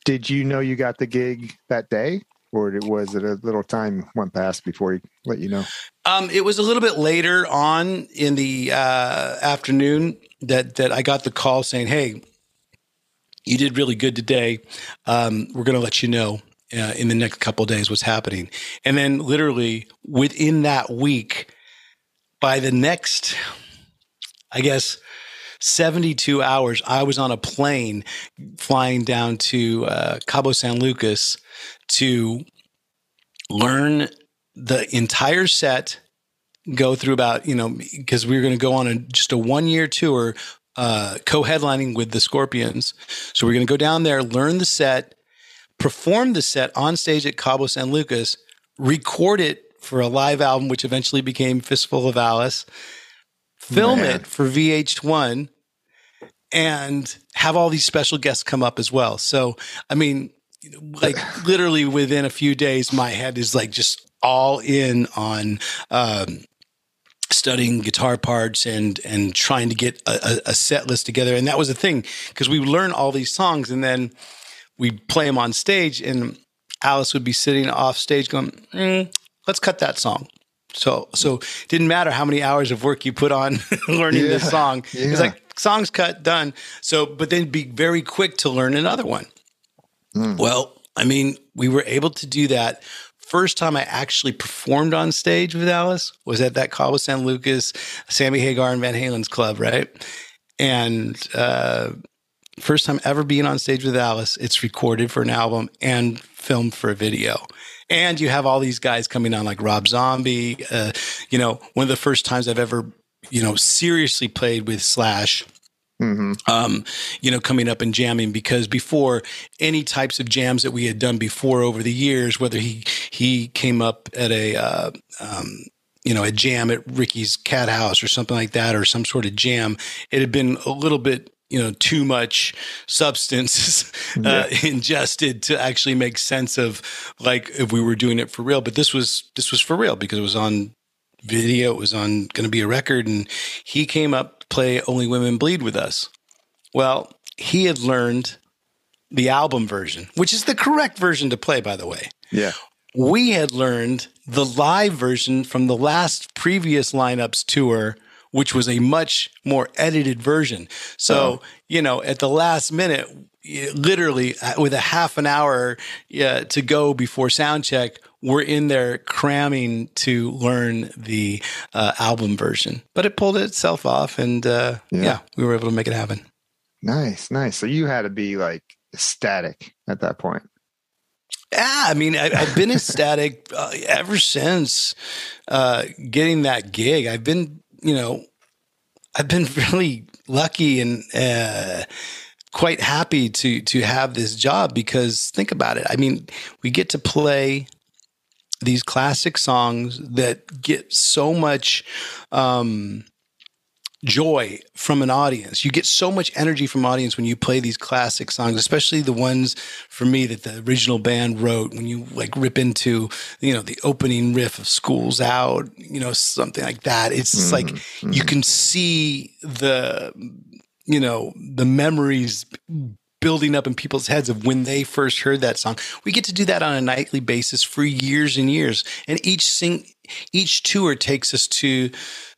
Did you know you got the gig that day? Or it was it a little time went past before he let you know? Um, it was a little bit later on in the uh, afternoon that that I got the call saying, "Hey, you did really good today. Um, we're going to let you know uh, in the next couple days what's happening." And then, literally within that week, by the next, I guess, 72 hours, I was on a plane flying down to uh, Cabo San Lucas to learn the entire set, go through about, you know, because we were going to go on a, just a one year tour uh, co-headlining with the Scorpions. So we're going to go down there, learn the set, perform the set on stage at Cabo San Lucas, record it for a live album, which eventually became Fistful of Alice, film Man. it for VH1, and have all these special guests come up as well. So, I mean, like literally within a few days, my head is like just all in on um, studying guitar parts and and trying to get a, a, set list together. And that was the thing because we learn all these songs and then we play them on stage, and Alice would be sitting off stage going, mm, "Let's cut that song." So so it didn't matter how many hours of work you put on learning yeah, this song. Yeah. It's like songs cut, done. So but then be very quick to learn another one. Mm. Well, I mean, we were able to do that. First time I actually performed on stage with Alice was at that Cabo San Lucas, Sammy Hagar and Van Halen's club, right? And uh, first time ever being on stage with Alice. It's recorded for an album and filmed for a video. And you have all these guys coming on like Rob Zombie. Uh, you know, one of the first times I've ever, you know, seriously played with Slash. Mm-hmm. Um, you know, coming up and jamming because before any types of jams that we had done before over the years, whether he he came up at a uh, um, you know a jam at Riki's Cat House or something like that, or some sort of jam, it had been a little bit you know too much substance uh, ingested to actually make sense of like if we were doing it for real. But this was this was for real because it was on video. It was on going to be a record. And he came up to play only women bleed with us. Well he had learned the album version which is the correct version to play by the way. Yeah. We had learned the live version from the last previous lineups tour which was a much more edited version. So, oh. you know, at the last minute, literally uh, with a half an hour uh, to go before sound check, we're in there cramming to learn the uh, album version. But it pulled itself off, and uh, yeah. yeah, we were able to make it happen. Nice, nice. So you had to be like ecstatic at that point. Yeah, I mean, I, have been ecstatic uh, ever since uh, getting that gig. I've been you know, I've been really lucky and uh, quite happy to to have this job because think about it. I mean, we get to play these classic songs that get so much um, joy from an audience. You get so much energy from audience when you play these classic songs, especially the ones for me that the original band wrote when you like rip into, you know, the opening riff of Schools Out, you know, something like that. It's mm-hmm. like mm-hmm. you can see the you know, the memories building up in people's heads of when they first heard that song. We get to do that on a nightly basis for years and years. And each sing each tour takes us to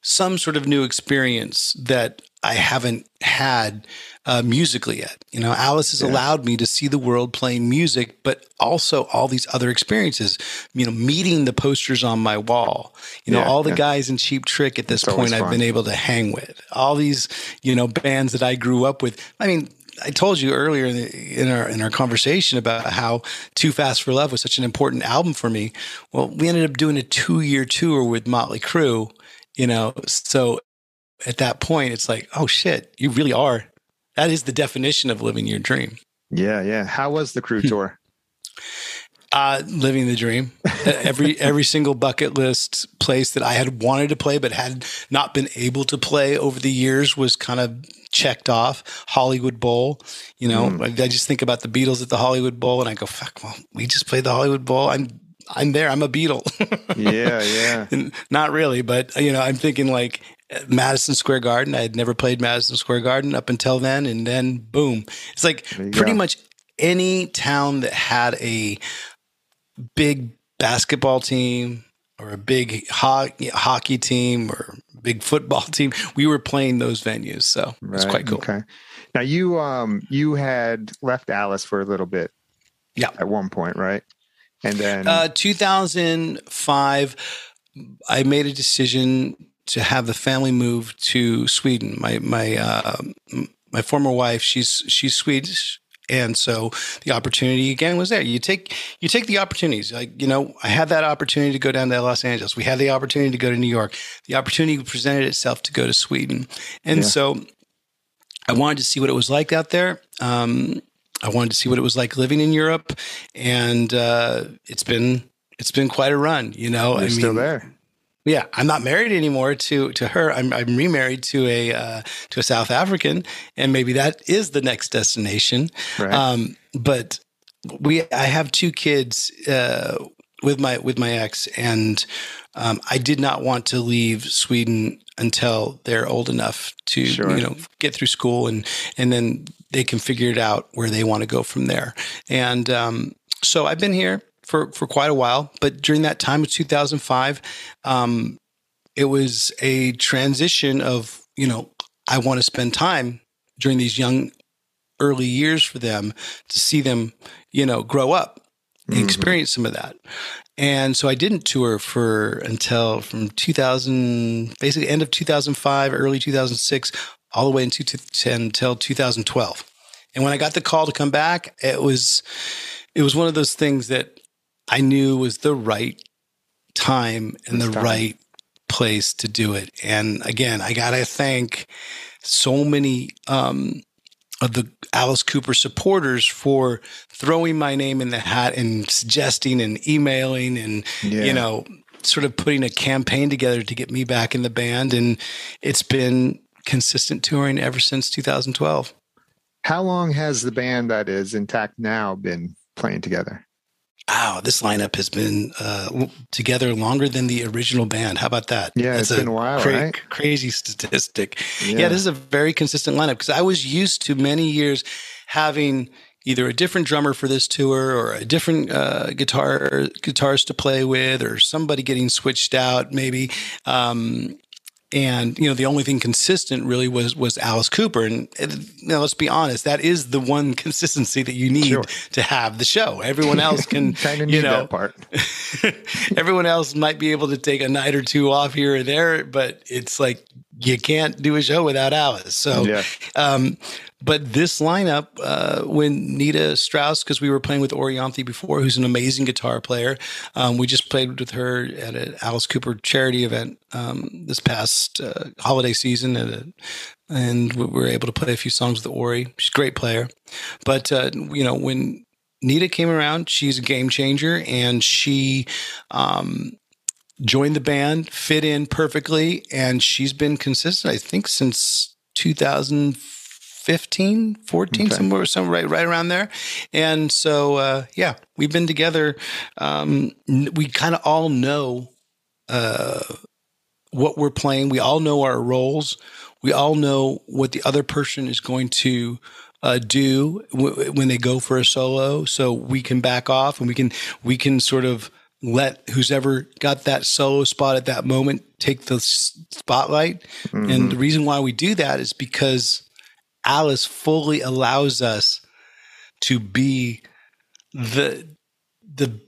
some sort of new experience that I haven't had uh, musically yet. You know, Alice has yeah. allowed me to see the world playing music, but also all these other experiences. You know, meeting the posters on my wall. You know, yeah, all the yeah. guys in Cheap Trick at this it's point I've been able to hang with. All these, you know, bands that I grew up with. I mean, I told you earlier in, the, in, our in our conversation about how Too Fast for Love was such an important album for me. Well, we ended up doing a two year tour with Motley Crue, you know. So at that point, it's like, oh shit, you really are. That is the definition of living your dream. Yeah, yeah. How was the Crue tour? Uh, living the dream. every every single bucket list place that I had wanted to play but had not been able to play over the years was kind of checked off. Hollywood Bowl, you know, mm. I, I, just think about the Beatles at the Hollywood Bowl, and I go, "Fuck, well, we just played the Hollywood Bowl. I'm I'm there. I'm a Beatle." yeah, yeah. And not really, but you know, I'm thinking like Madison Square Garden. I had never played Madison Square Garden up until then, and then boom, it's like pretty go. much any town that had a big basketball team or a big ho- hockey team or big football team. We were playing those venues, so right, it's quite cool. Okay. Now you um you had left Alice for a little bit. Yeah. At one point, right? And then uh 2005 I made a decision to have the family move to Sweden. My my uh, my former wife, she's she's Swedish and so the opportunity again was there. You take you take the opportunities. Like you know, I had that opportunity to go down to Los Angeles. We had the opportunity to go to New York. The opportunity presented itself to go to Sweden, and yeah. so I wanted to see what it was like out there. Um, I wanted to see what it was like living in Europe, and uh, it's been it's been quite a run. You know, You're I mean, still there. Yeah, I'm not married anymore to to her. I'm I'm remarried to a uh, to a South African, and maybe that is the next destination. Right. Um, but we I have two kids uh, with my with my ex, and um, I did not want to leave Sweden until they're old enough to sure. you know get through school and and then they can figure it out where they want to go from there. And um, so I've been here for for quite a while, but during that time of 2005, um, it was a transition of you know I want to spend time during these young early years for them to see them you know grow up and mm-hmm. experience some of that and so I didn't tour for until from 2000, basically end of 2005, early 2006, all the way into 2010 until 2012. And when I got the call to come back, it was it was one of those things that I knew was the right time and the time. right place to do it. And again, I gotta thank so many um, of the Alice Cooper supporters for throwing my name in the hat and suggesting and emailing and yeah. you know sort of putting a campaign together to get me back in the band and it's been consistent touring ever since 2012. How long has the band that is intact now been playing together? wow, this lineup has been uh, together longer than the original band. How about that? Yeah, That's it's been a while, cra- right? Crazy statistic. Yeah. yeah, this is a very consistent lineup because I was used to many years having either a different drummer for this tour or a different uh, guitar guitarist to play with or somebody getting switched out maybe um, and you know the only thing consistent really was was Alice Cooper and you know, let's be honest that is the one consistency that you need sure. to have the show everyone else can kind of you know part everyone else might be able to take a night or two off here or there but it's like you can't do a show without Alice so yeah. um, but this lineup, uh, when Nita Strauss, because we were playing with Orianthi before, who's an amazing guitar player, um, we just played with her at an Alice Cooper charity event um, this past uh, holiday season, a, and we were able to play a few songs with Ori. She's a great player, but uh, you know when Nita came around, she's a game changer, and she. Um, joined the band, fit in perfectly, and she's been consistent, I think, since 2004 15, 14, okay. somewhere, somewhere right, right around there. And so, uh, yeah, we've been together. Um, we kind of all know uh, what we're playing. We all know our roles. We all know what the other person is going to uh, do w- when they go for a solo. So we can back off and we can we can sort of let who's ever got that solo spot at that moment take the spotlight. Mm-hmm. And the reason why we do that is because Alice fully allows us to be the the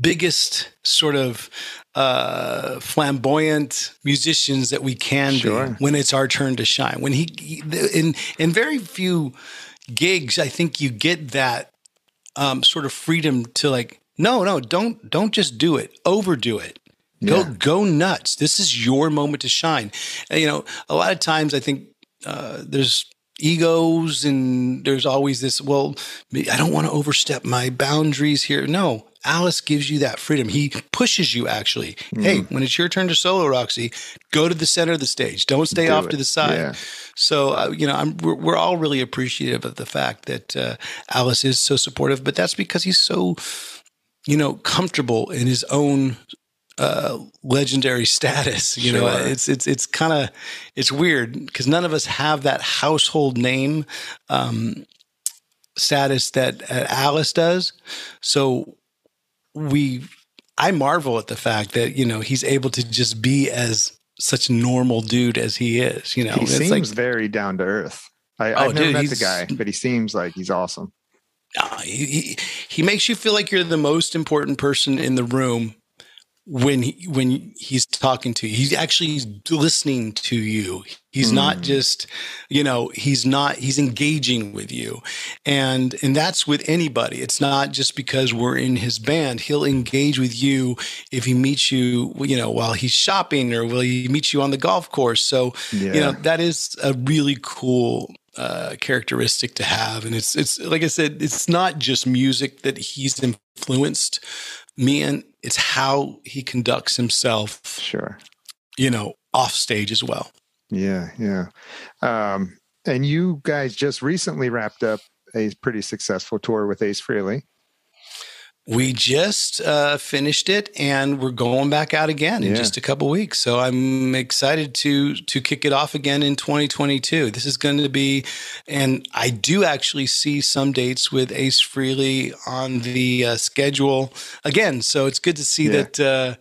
biggest sort of uh, flamboyant musicians that we can sure. be when it's our turn to shine. When he, he, in in very few gigs, I think you get that um, sort of freedom to like, no, no, don't don't just do it, overdo it. Go yeah. go nuts. This is your moment to shine. And, you know, a lot of times I think uh, there's egos and there's always this well i don't want to overstep my boundaries here no alice gives you that freedom he pushes you actually mm. hey when it's your turn to solo roxie go to the center of the stage don't stay Do off it. to the side yeah. so uh, you know I'm, we're, we're, all really appreciative of the fact that uh, alice is so supportive but that's because he's so you know comfortable in his own uh, legendary status. You sure. know, it's it's it's kind of it's weird because none of us have that household name um, status that uh, Alice does. So we, I marvel at the fact that you know he's able to just be as such normal dude as he is. You know, he seems like, very down to earth. I, oh, I've never dude, met the guy, but he seems like he's awesome. Uh, he, he makes you feel like you're the most important person in the room when he, when he's talking to you he's actually listening to you. He's mm. not just you know he's not he's engaging with you. And and that's with anybody. It's not just because we're in his band. He'll engage with you if he meets you you know while he's shopping or will he meet you on the golf course. So yeah. you know that is a really cool uh, characteristic to have, and it's it's like I said, it's not just music that he's influenced me in; it's how he conducts himself. Sure, you know, off stage as well. Yeah, yeah. Um, and you guys just recently wrapped up a pretty successful tour with Ace Frehley. We just uh, finished it, and we're going back out again in yeah. just a couple weeks. So I'm excited to to kick it off again in 2022. This is going to be, and I do actually see some dates with Ace Frehley on the uh, schedule again. So it's good to see yeah. that uh,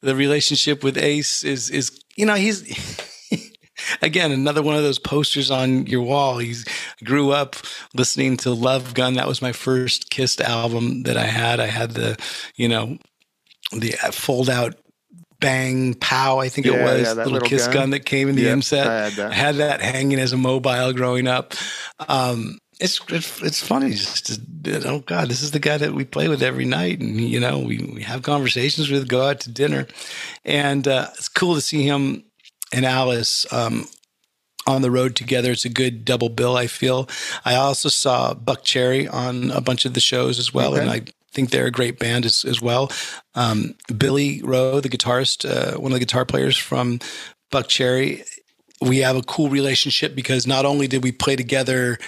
the relationship with Ace is is you know he's again, another one of those posters on your wall. He grew up listening to Love Gun. That was my first Kiss album that I had. I had the, you know, the uh, fold out bang pow i think yeah, it was yeah, little, little kiss gun. gun. that came in the yep, set I had, that. I had that hanging as a mobile growing up um, it's, it's it's funny just to, oh god this is the guy that we play with every night and you know we, we have conversations with go out to dinner and uh, it's cool to see him and Alice um, on the road together. It's a good double bill, I feel. I also saw Buckcherry on a bunch of the shows as well, okay. and I think they're a great band as, as well. Um, Billy Rowe, the guitarist, uh, one of the guitar players from Buckcherry, we have a cool relationship because not only did we play together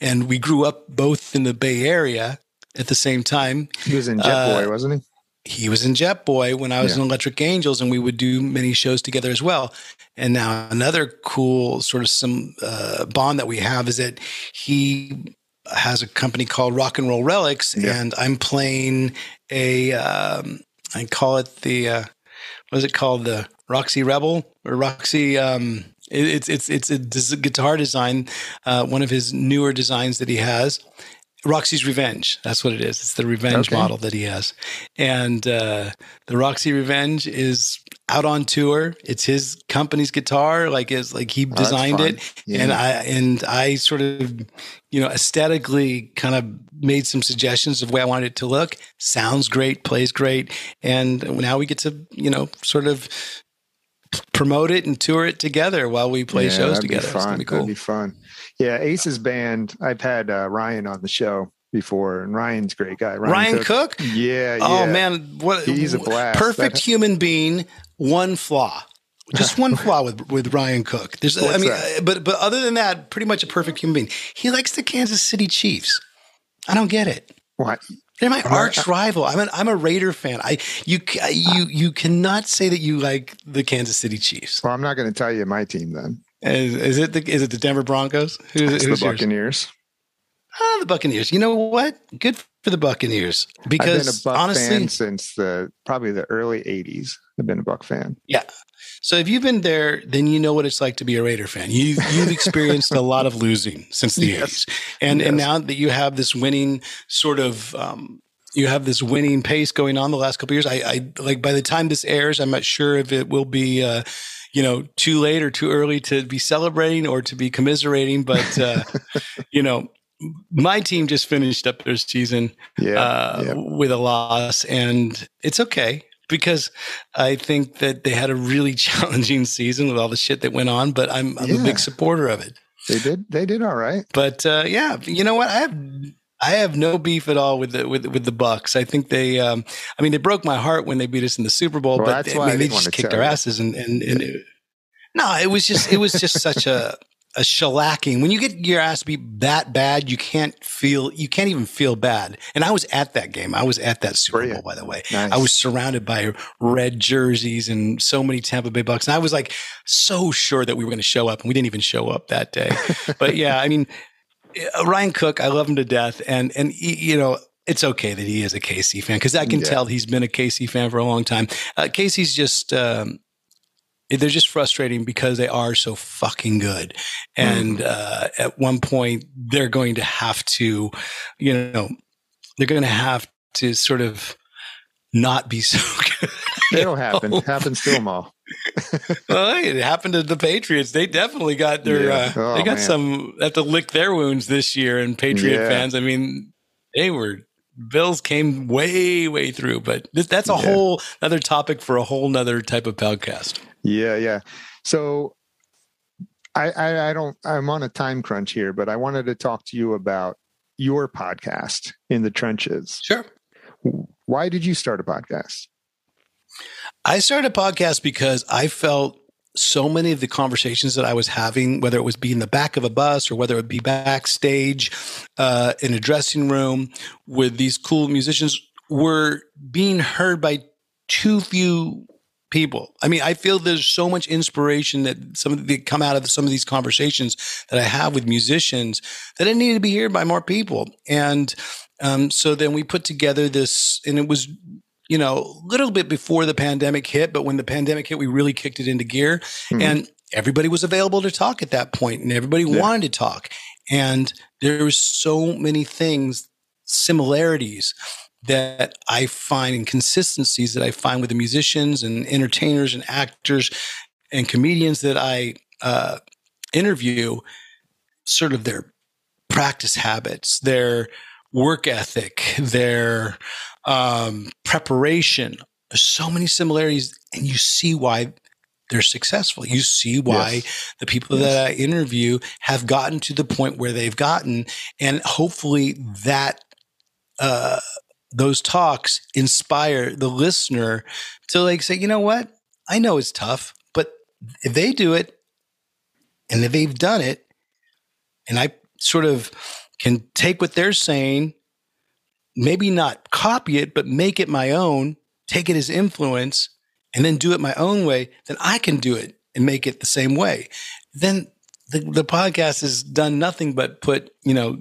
and we grew up both in the Bay Area at the same time. He was in Jet uh, Boy, wasn't he? He was in Jetboy when I was yeah. in Electric Angels, and we would do many shows together as well. And now another cool sort of some uh, bond that we have is that he has a company called Rock and Roll Relics, yeah. and I'm playing a um, I call it the uh, what is it called the Roxie Rebel or Roxie. Um, it, it's it's it's a guitar design, uh, one of his newer designs that he has, Roxie's Revenge. That's what it is. It's the revenge okay. model that he has. And uh, the Roxie Revenge is out on tour. It's his company's guitar, like is like he designed oh, it. Yeah. And I and I sort of, you know, aesthetically kind of made some suggestions of the way I wanted it to look. Sounds great, plays great. And now we get to, you know, sort of promote it and tour it together while we play yeah, shows together. Be fun. It's be cool. That'd be fun. Yeah, Ace's band. I've had uh, Ryan on the show before, and Ryan's a great guy. Ryan, Ryan Cook. Cook? Yeah, Oh man, what he's a blast. Perfect that, human being. One flaw. Just one flaw with with Ryan Cook. There's, What's I mean, that? But but other than that, pretty much a perfect human being. He likes the Kansas City Chiefs. I don't get it. What? They're my arch rival. I'm an, I'm a Raider fan. I you you you cannot say that you like the Kansas City Chiefs. Well, I'm not going to tell you my team then. Is, is, it the is it the Denver Broncos? Who's, it's the Buccaneers. Ah, the Buccaneers. You know what? Good for the Buccaneers because I've been a Buck honestly, fan since the probably the early '80s. I've been a Buck fan. Yeah. So if you've been there, then you know what it's like to be a Raider fan. You you've experienced a lot of losing since the yes. 80s, and yes. and now that you have this winning sort of. Um, you have this winning pace going on the last couple years. I, I like by the time this airs, I'm not sure if it will be uh, you know too late or too early to be celebrating or to be commiserating but uh, you know my team just finished up their season yeah, uh, yeah. with a loss and it's okay because I think that they had a really challenging season with all the shit that went on, but I'm, I'm yeah. a big supporter of it. They did. They did all right. But uh, yeah, you know what? I have I have no beef at all with the with with the Bucks. I think they, um, I mean, they broke my heart when they beat us in the Super Bowl, well, but they, I mean, they just kicked our asses. And and, and it, no, it was just it was just such a a shellacking. When you get your ass beat that bad, you can't feel you can't even feel bad. And I was at that game. I was at that Super Bowl, by the way. Nice. I was surrounded by red jerseys and so many Tampa Bay Bucks. And I was like so sure that we were going to show up, and we didn't even show up that day. but yeah, I mean Ryan Cook, I love him to death, and and he, you know it's okay that he is a KC fan because I can yeah. tell he's been a KC fan for a long time. Uh, KC's just um, they're just frustrating because they are so fucking good, and mm. uh, at one point they're going to have to, you know, they're going to have to sort of not be so good. It'll happen. It Happens to them all. well, it happened to the Patriots. They definitely got their yeah. uh, oh, they got man. some have to lick their wounds this year. And Patriot yeah. fans, I mean, they were Bills came way way through, but this, that's a yeah. whole other topic for a whole nother type of podcast. Yeah, yeah. So I, I, I don't. I'm on a time crunch here, but I wanted to talk to you about your podcast in the trenches. Sure. Why did you start a podcast? I started a podcast because I felt so many of the conversations that I was having, whether it was be in the back of a bus or whether it be backstage uh, in a dressing room with these cool musicians, were being heard by too few people. I mean, I feel there's so much inspiration that some of the come out of some of these conversations that I have with musicians that it needed to be heard by more people. And um, so then we put together this, and it was you know a little bit before the pandemic hit, but when the pandemic hit, we really kicked it into gear, mm-hmm. and everybody was available to talk at that point, and everybody yeah. wanted to talk, and there was so many things similarities that I find and consistencies that I find with the musicians and entertainers and actors and comedians that I uh, interview, sort of their practice habits, their work ethic, their um, preparation. There's so many similarities, and you see why they're successful. You see why yes. the people yes. that I interview have gotten to the point where they've gotten, and hopefully that uh, those talks inspire the listener to like say, you know what? I know it's tough, but if they do it and if they've done it, and I sort of can take what they're saying, maybe not copy it, but make it my own, take it as influence, and then do it my own way, then I can do it and make it the same way. Then the, the podcast has done nothing but put, you know,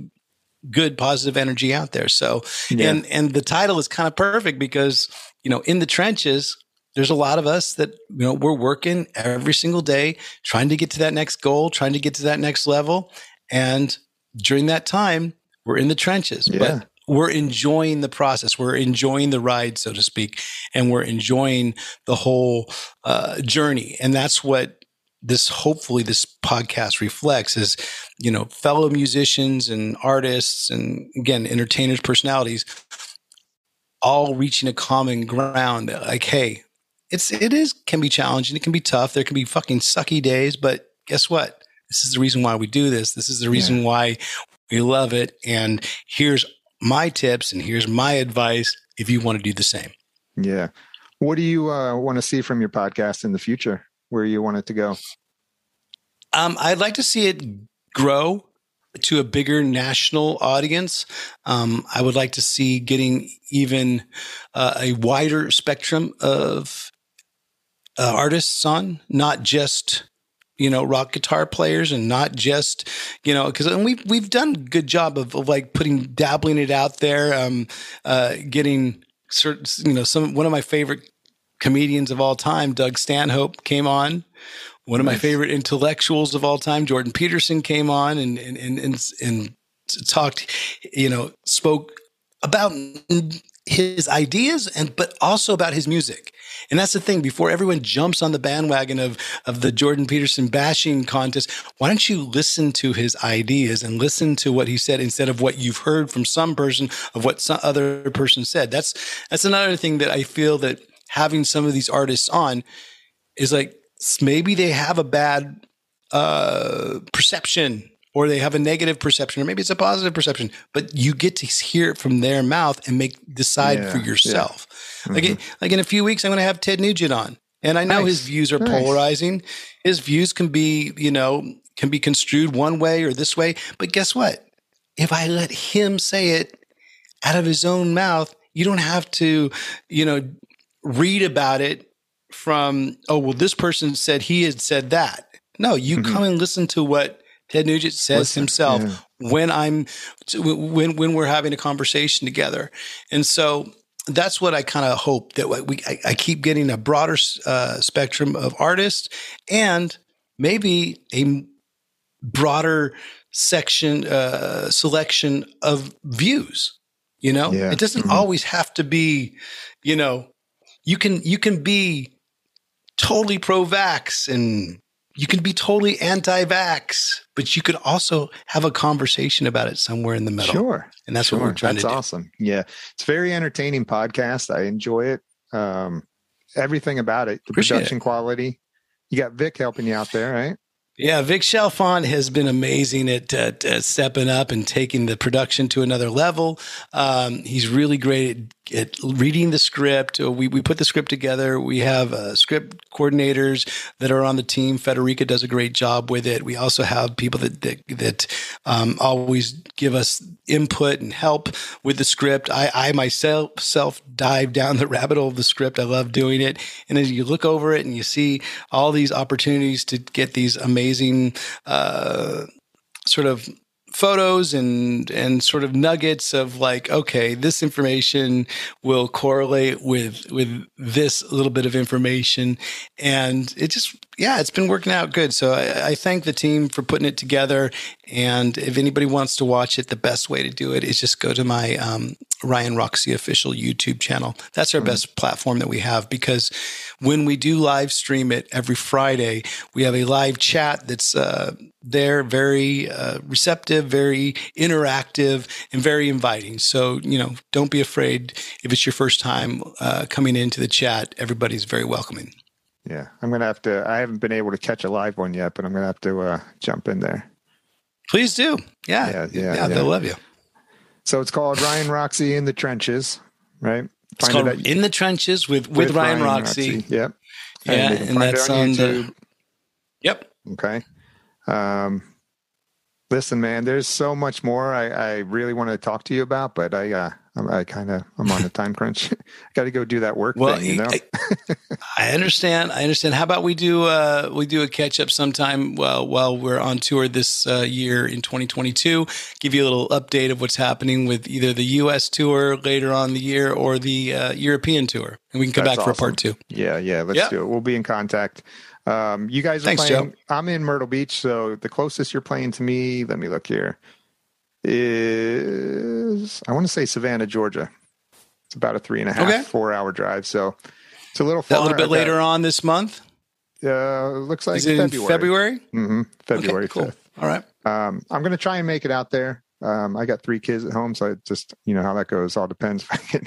good positive energy out there. So, yeah. and and the title is kind of perfect because you know in the trenches there's a lot of us that you know we're working every single day trying to get to that next goal, trying to get to that next level, and during that time we're in the trenches. Yeah. But we're enjoying the process. We're enjoying the ride, so to speak, and we're enjoying the whole uh, journey. And that's what this hopefully this podcast reflects is you know fellow musicians and artists and again entertainers personalities all reaching a common ground like hey it's it is can be challenging it can be tough there can be fucking sucky days but guess what this is the reason why we do this this is the reason yeah. why we love it and here's my tips and here's my advice if you want to do the same yeah what do you uh, want to see from your podcast in the future where you want it to go? Um, I'd like to see it grow to a bigger national audience. Um, I would like to see getting even uh, a wider spectrum of uh, artists on, not just you know rock guitar players and not just you know because and we've we've done a good job of, of like putting dabbling it out there um uh getting certain you know some one of my favorite comedians of all time, Doug Stanhope, came on. One of nice. my favorite intellectuals of all time, Jordan Peterson, came on and and and and, and talked, you know, spoke about his ideas and but also about his music. And that's the thing. Before everyone jumps on the bandwagon of of the Jordan Peterson bashing contest, why don't you listen to his ideas and listen to what he said instead of what you've heard from some person of what some other person said? That's that's another thing that I feel that having some of these artists on is like maybe they have a bad uh, perception or they have a negative perception or maybe it's a positive perception but you get to hear it from their mouth and make decide yeah, for yourself yeah. Mm-hmm. like, in, like in a few weeks i'm going to have ted nugent on and i know nice. his views are nice. polarizing his views can be you know can be construed one way or this way but guess what if i let him say it out of his own mouth you don't have to you know read about it from, oh, well, this person said he had said that. No, you mm-hmm. come and listen to what Ted Nugent says listen, himself yeah. when I'm when when we're having a conversation together, and so that's what I kind of hope that we I, I, keep getting a broader uh, spectrum of artists and maybe a broader section uh, selection of views. You know, yeah. it doesn't mm-hmm. always have to be, you know, you can you can be totally pro-vax and you can be totally anti-vax, but you could also have a conversation about it somewhere in the middle. Sure, and that's sure. what we're trying that's to do. That's awesome. Yeah, it's a very entertaining podcast. I enjoy it. Um, everything about it, the Appreciate production it. quality. You got Vic helping you out there, right? Yeah, Vic Chalfant has been amazing at, at, at, stepping up and taking the production to another level. Um, he's really great at, at, reading the script. Uh, we, we put the script together. We have uh, script coordinators that are on the team. Federica does a great job with it. We also have people that that, that um, always give us input and help with the script. I, I myself self dive down the rabbit hole of the script. I love doing it. And as you look over it and you see all these opportunities to get these amazing uh, sort of photos and and sort of nuggets of like okay this information will correlate with with this little bit of information. And it just yeah it's been working out good. So I, I, thank the team for putting it together. And if anybody wants to watch it the best way to do it is just go to my um, ryan roxie official youtube channel that's our mm-hmm. best platform that we have because when we do live stream it every friday we have a live chat that's uh, they're very uh, receptive, very interactive, and very inviting. So, you know, don't be afraid if it's your first time uh, coming into the chat. Everybody's very welcoming. Yeah, I'm gonna have to. I haven't been able to catch a live one yet, but I'm gonna have to uh, jump in there. Please do. Yeah, yeah, yeah. yeah they'll love you. So it's called Ryan Roxie in the trenches, right? It's called it In the Trenches with with, with Ryan, Ryan Roxie. Roxie. Yep. Yeah, and, and that's on, on the. Yep. Okay. Um, listen, man, there's so much more I, I really want to talk to you about, but I, uh, I kind of, I'm on a time crunch. I got to go do that work well, thing, you know? I, I, understand. I understand. How about we do, uh, we do a catch up sometime while, while we're on tour this uh, year in 2022, give you a little update of what's happening with either the U.S. tour later on the year or the uh, European tour. And we can come That's back awesome. for part two. Yeah. Yeah. Let's yep. do it. We'll be in contact. Um, you guys are Thanks, playing. Joe. I'm in Myrtle Beach, so the closest you're playing to me, let me look here, is I want to say Savannah, Georgia. It's about a three and a half, okay. four hour drive. So it's a little far. a little bit later on this month. Uh, it looks like February. February? Mm-hmm. February okay, cool. 5th. All right. Um, I'm going to try and make it out there. Um, I got three kids at home, so I just you know how that goes. All depends if I can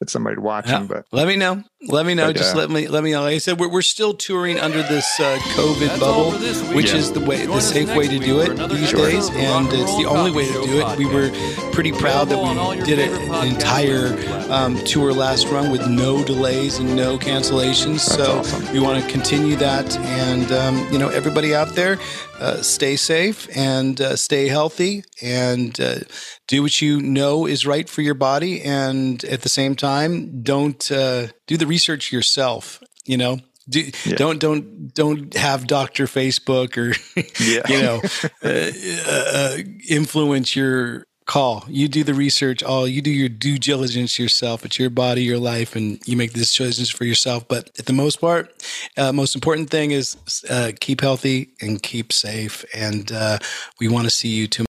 get somebody to watch yeah. them. But let me know. Let me know. But, just uh, let me let me know. Like I said, we're, we're still touring under this uh, COVID bubble, which yeah. is the way the safe way to do it these sure. days, and it's the only way to do it. We were pretty proud that we did an entire um, tour last run with no delays and no cancellations. That's so awesome. we want to continue that, and um, you know everybody out there, uh, stay safe and uh, stay healthy and uh, do what you know is right for your body. And at the same time, don't uh, do the research yourself. You know, do, yeah. don't don't don't have Doctor Facebook or yeah. you know uh, uh, influence your call. You do the research. All you do your due diligence yourself. It's your body, your life, and you make these choices for yourself. But at the most part, uh, most important thing is uh, keep healthy and keep safe. And uh, we want to see you tomorrow.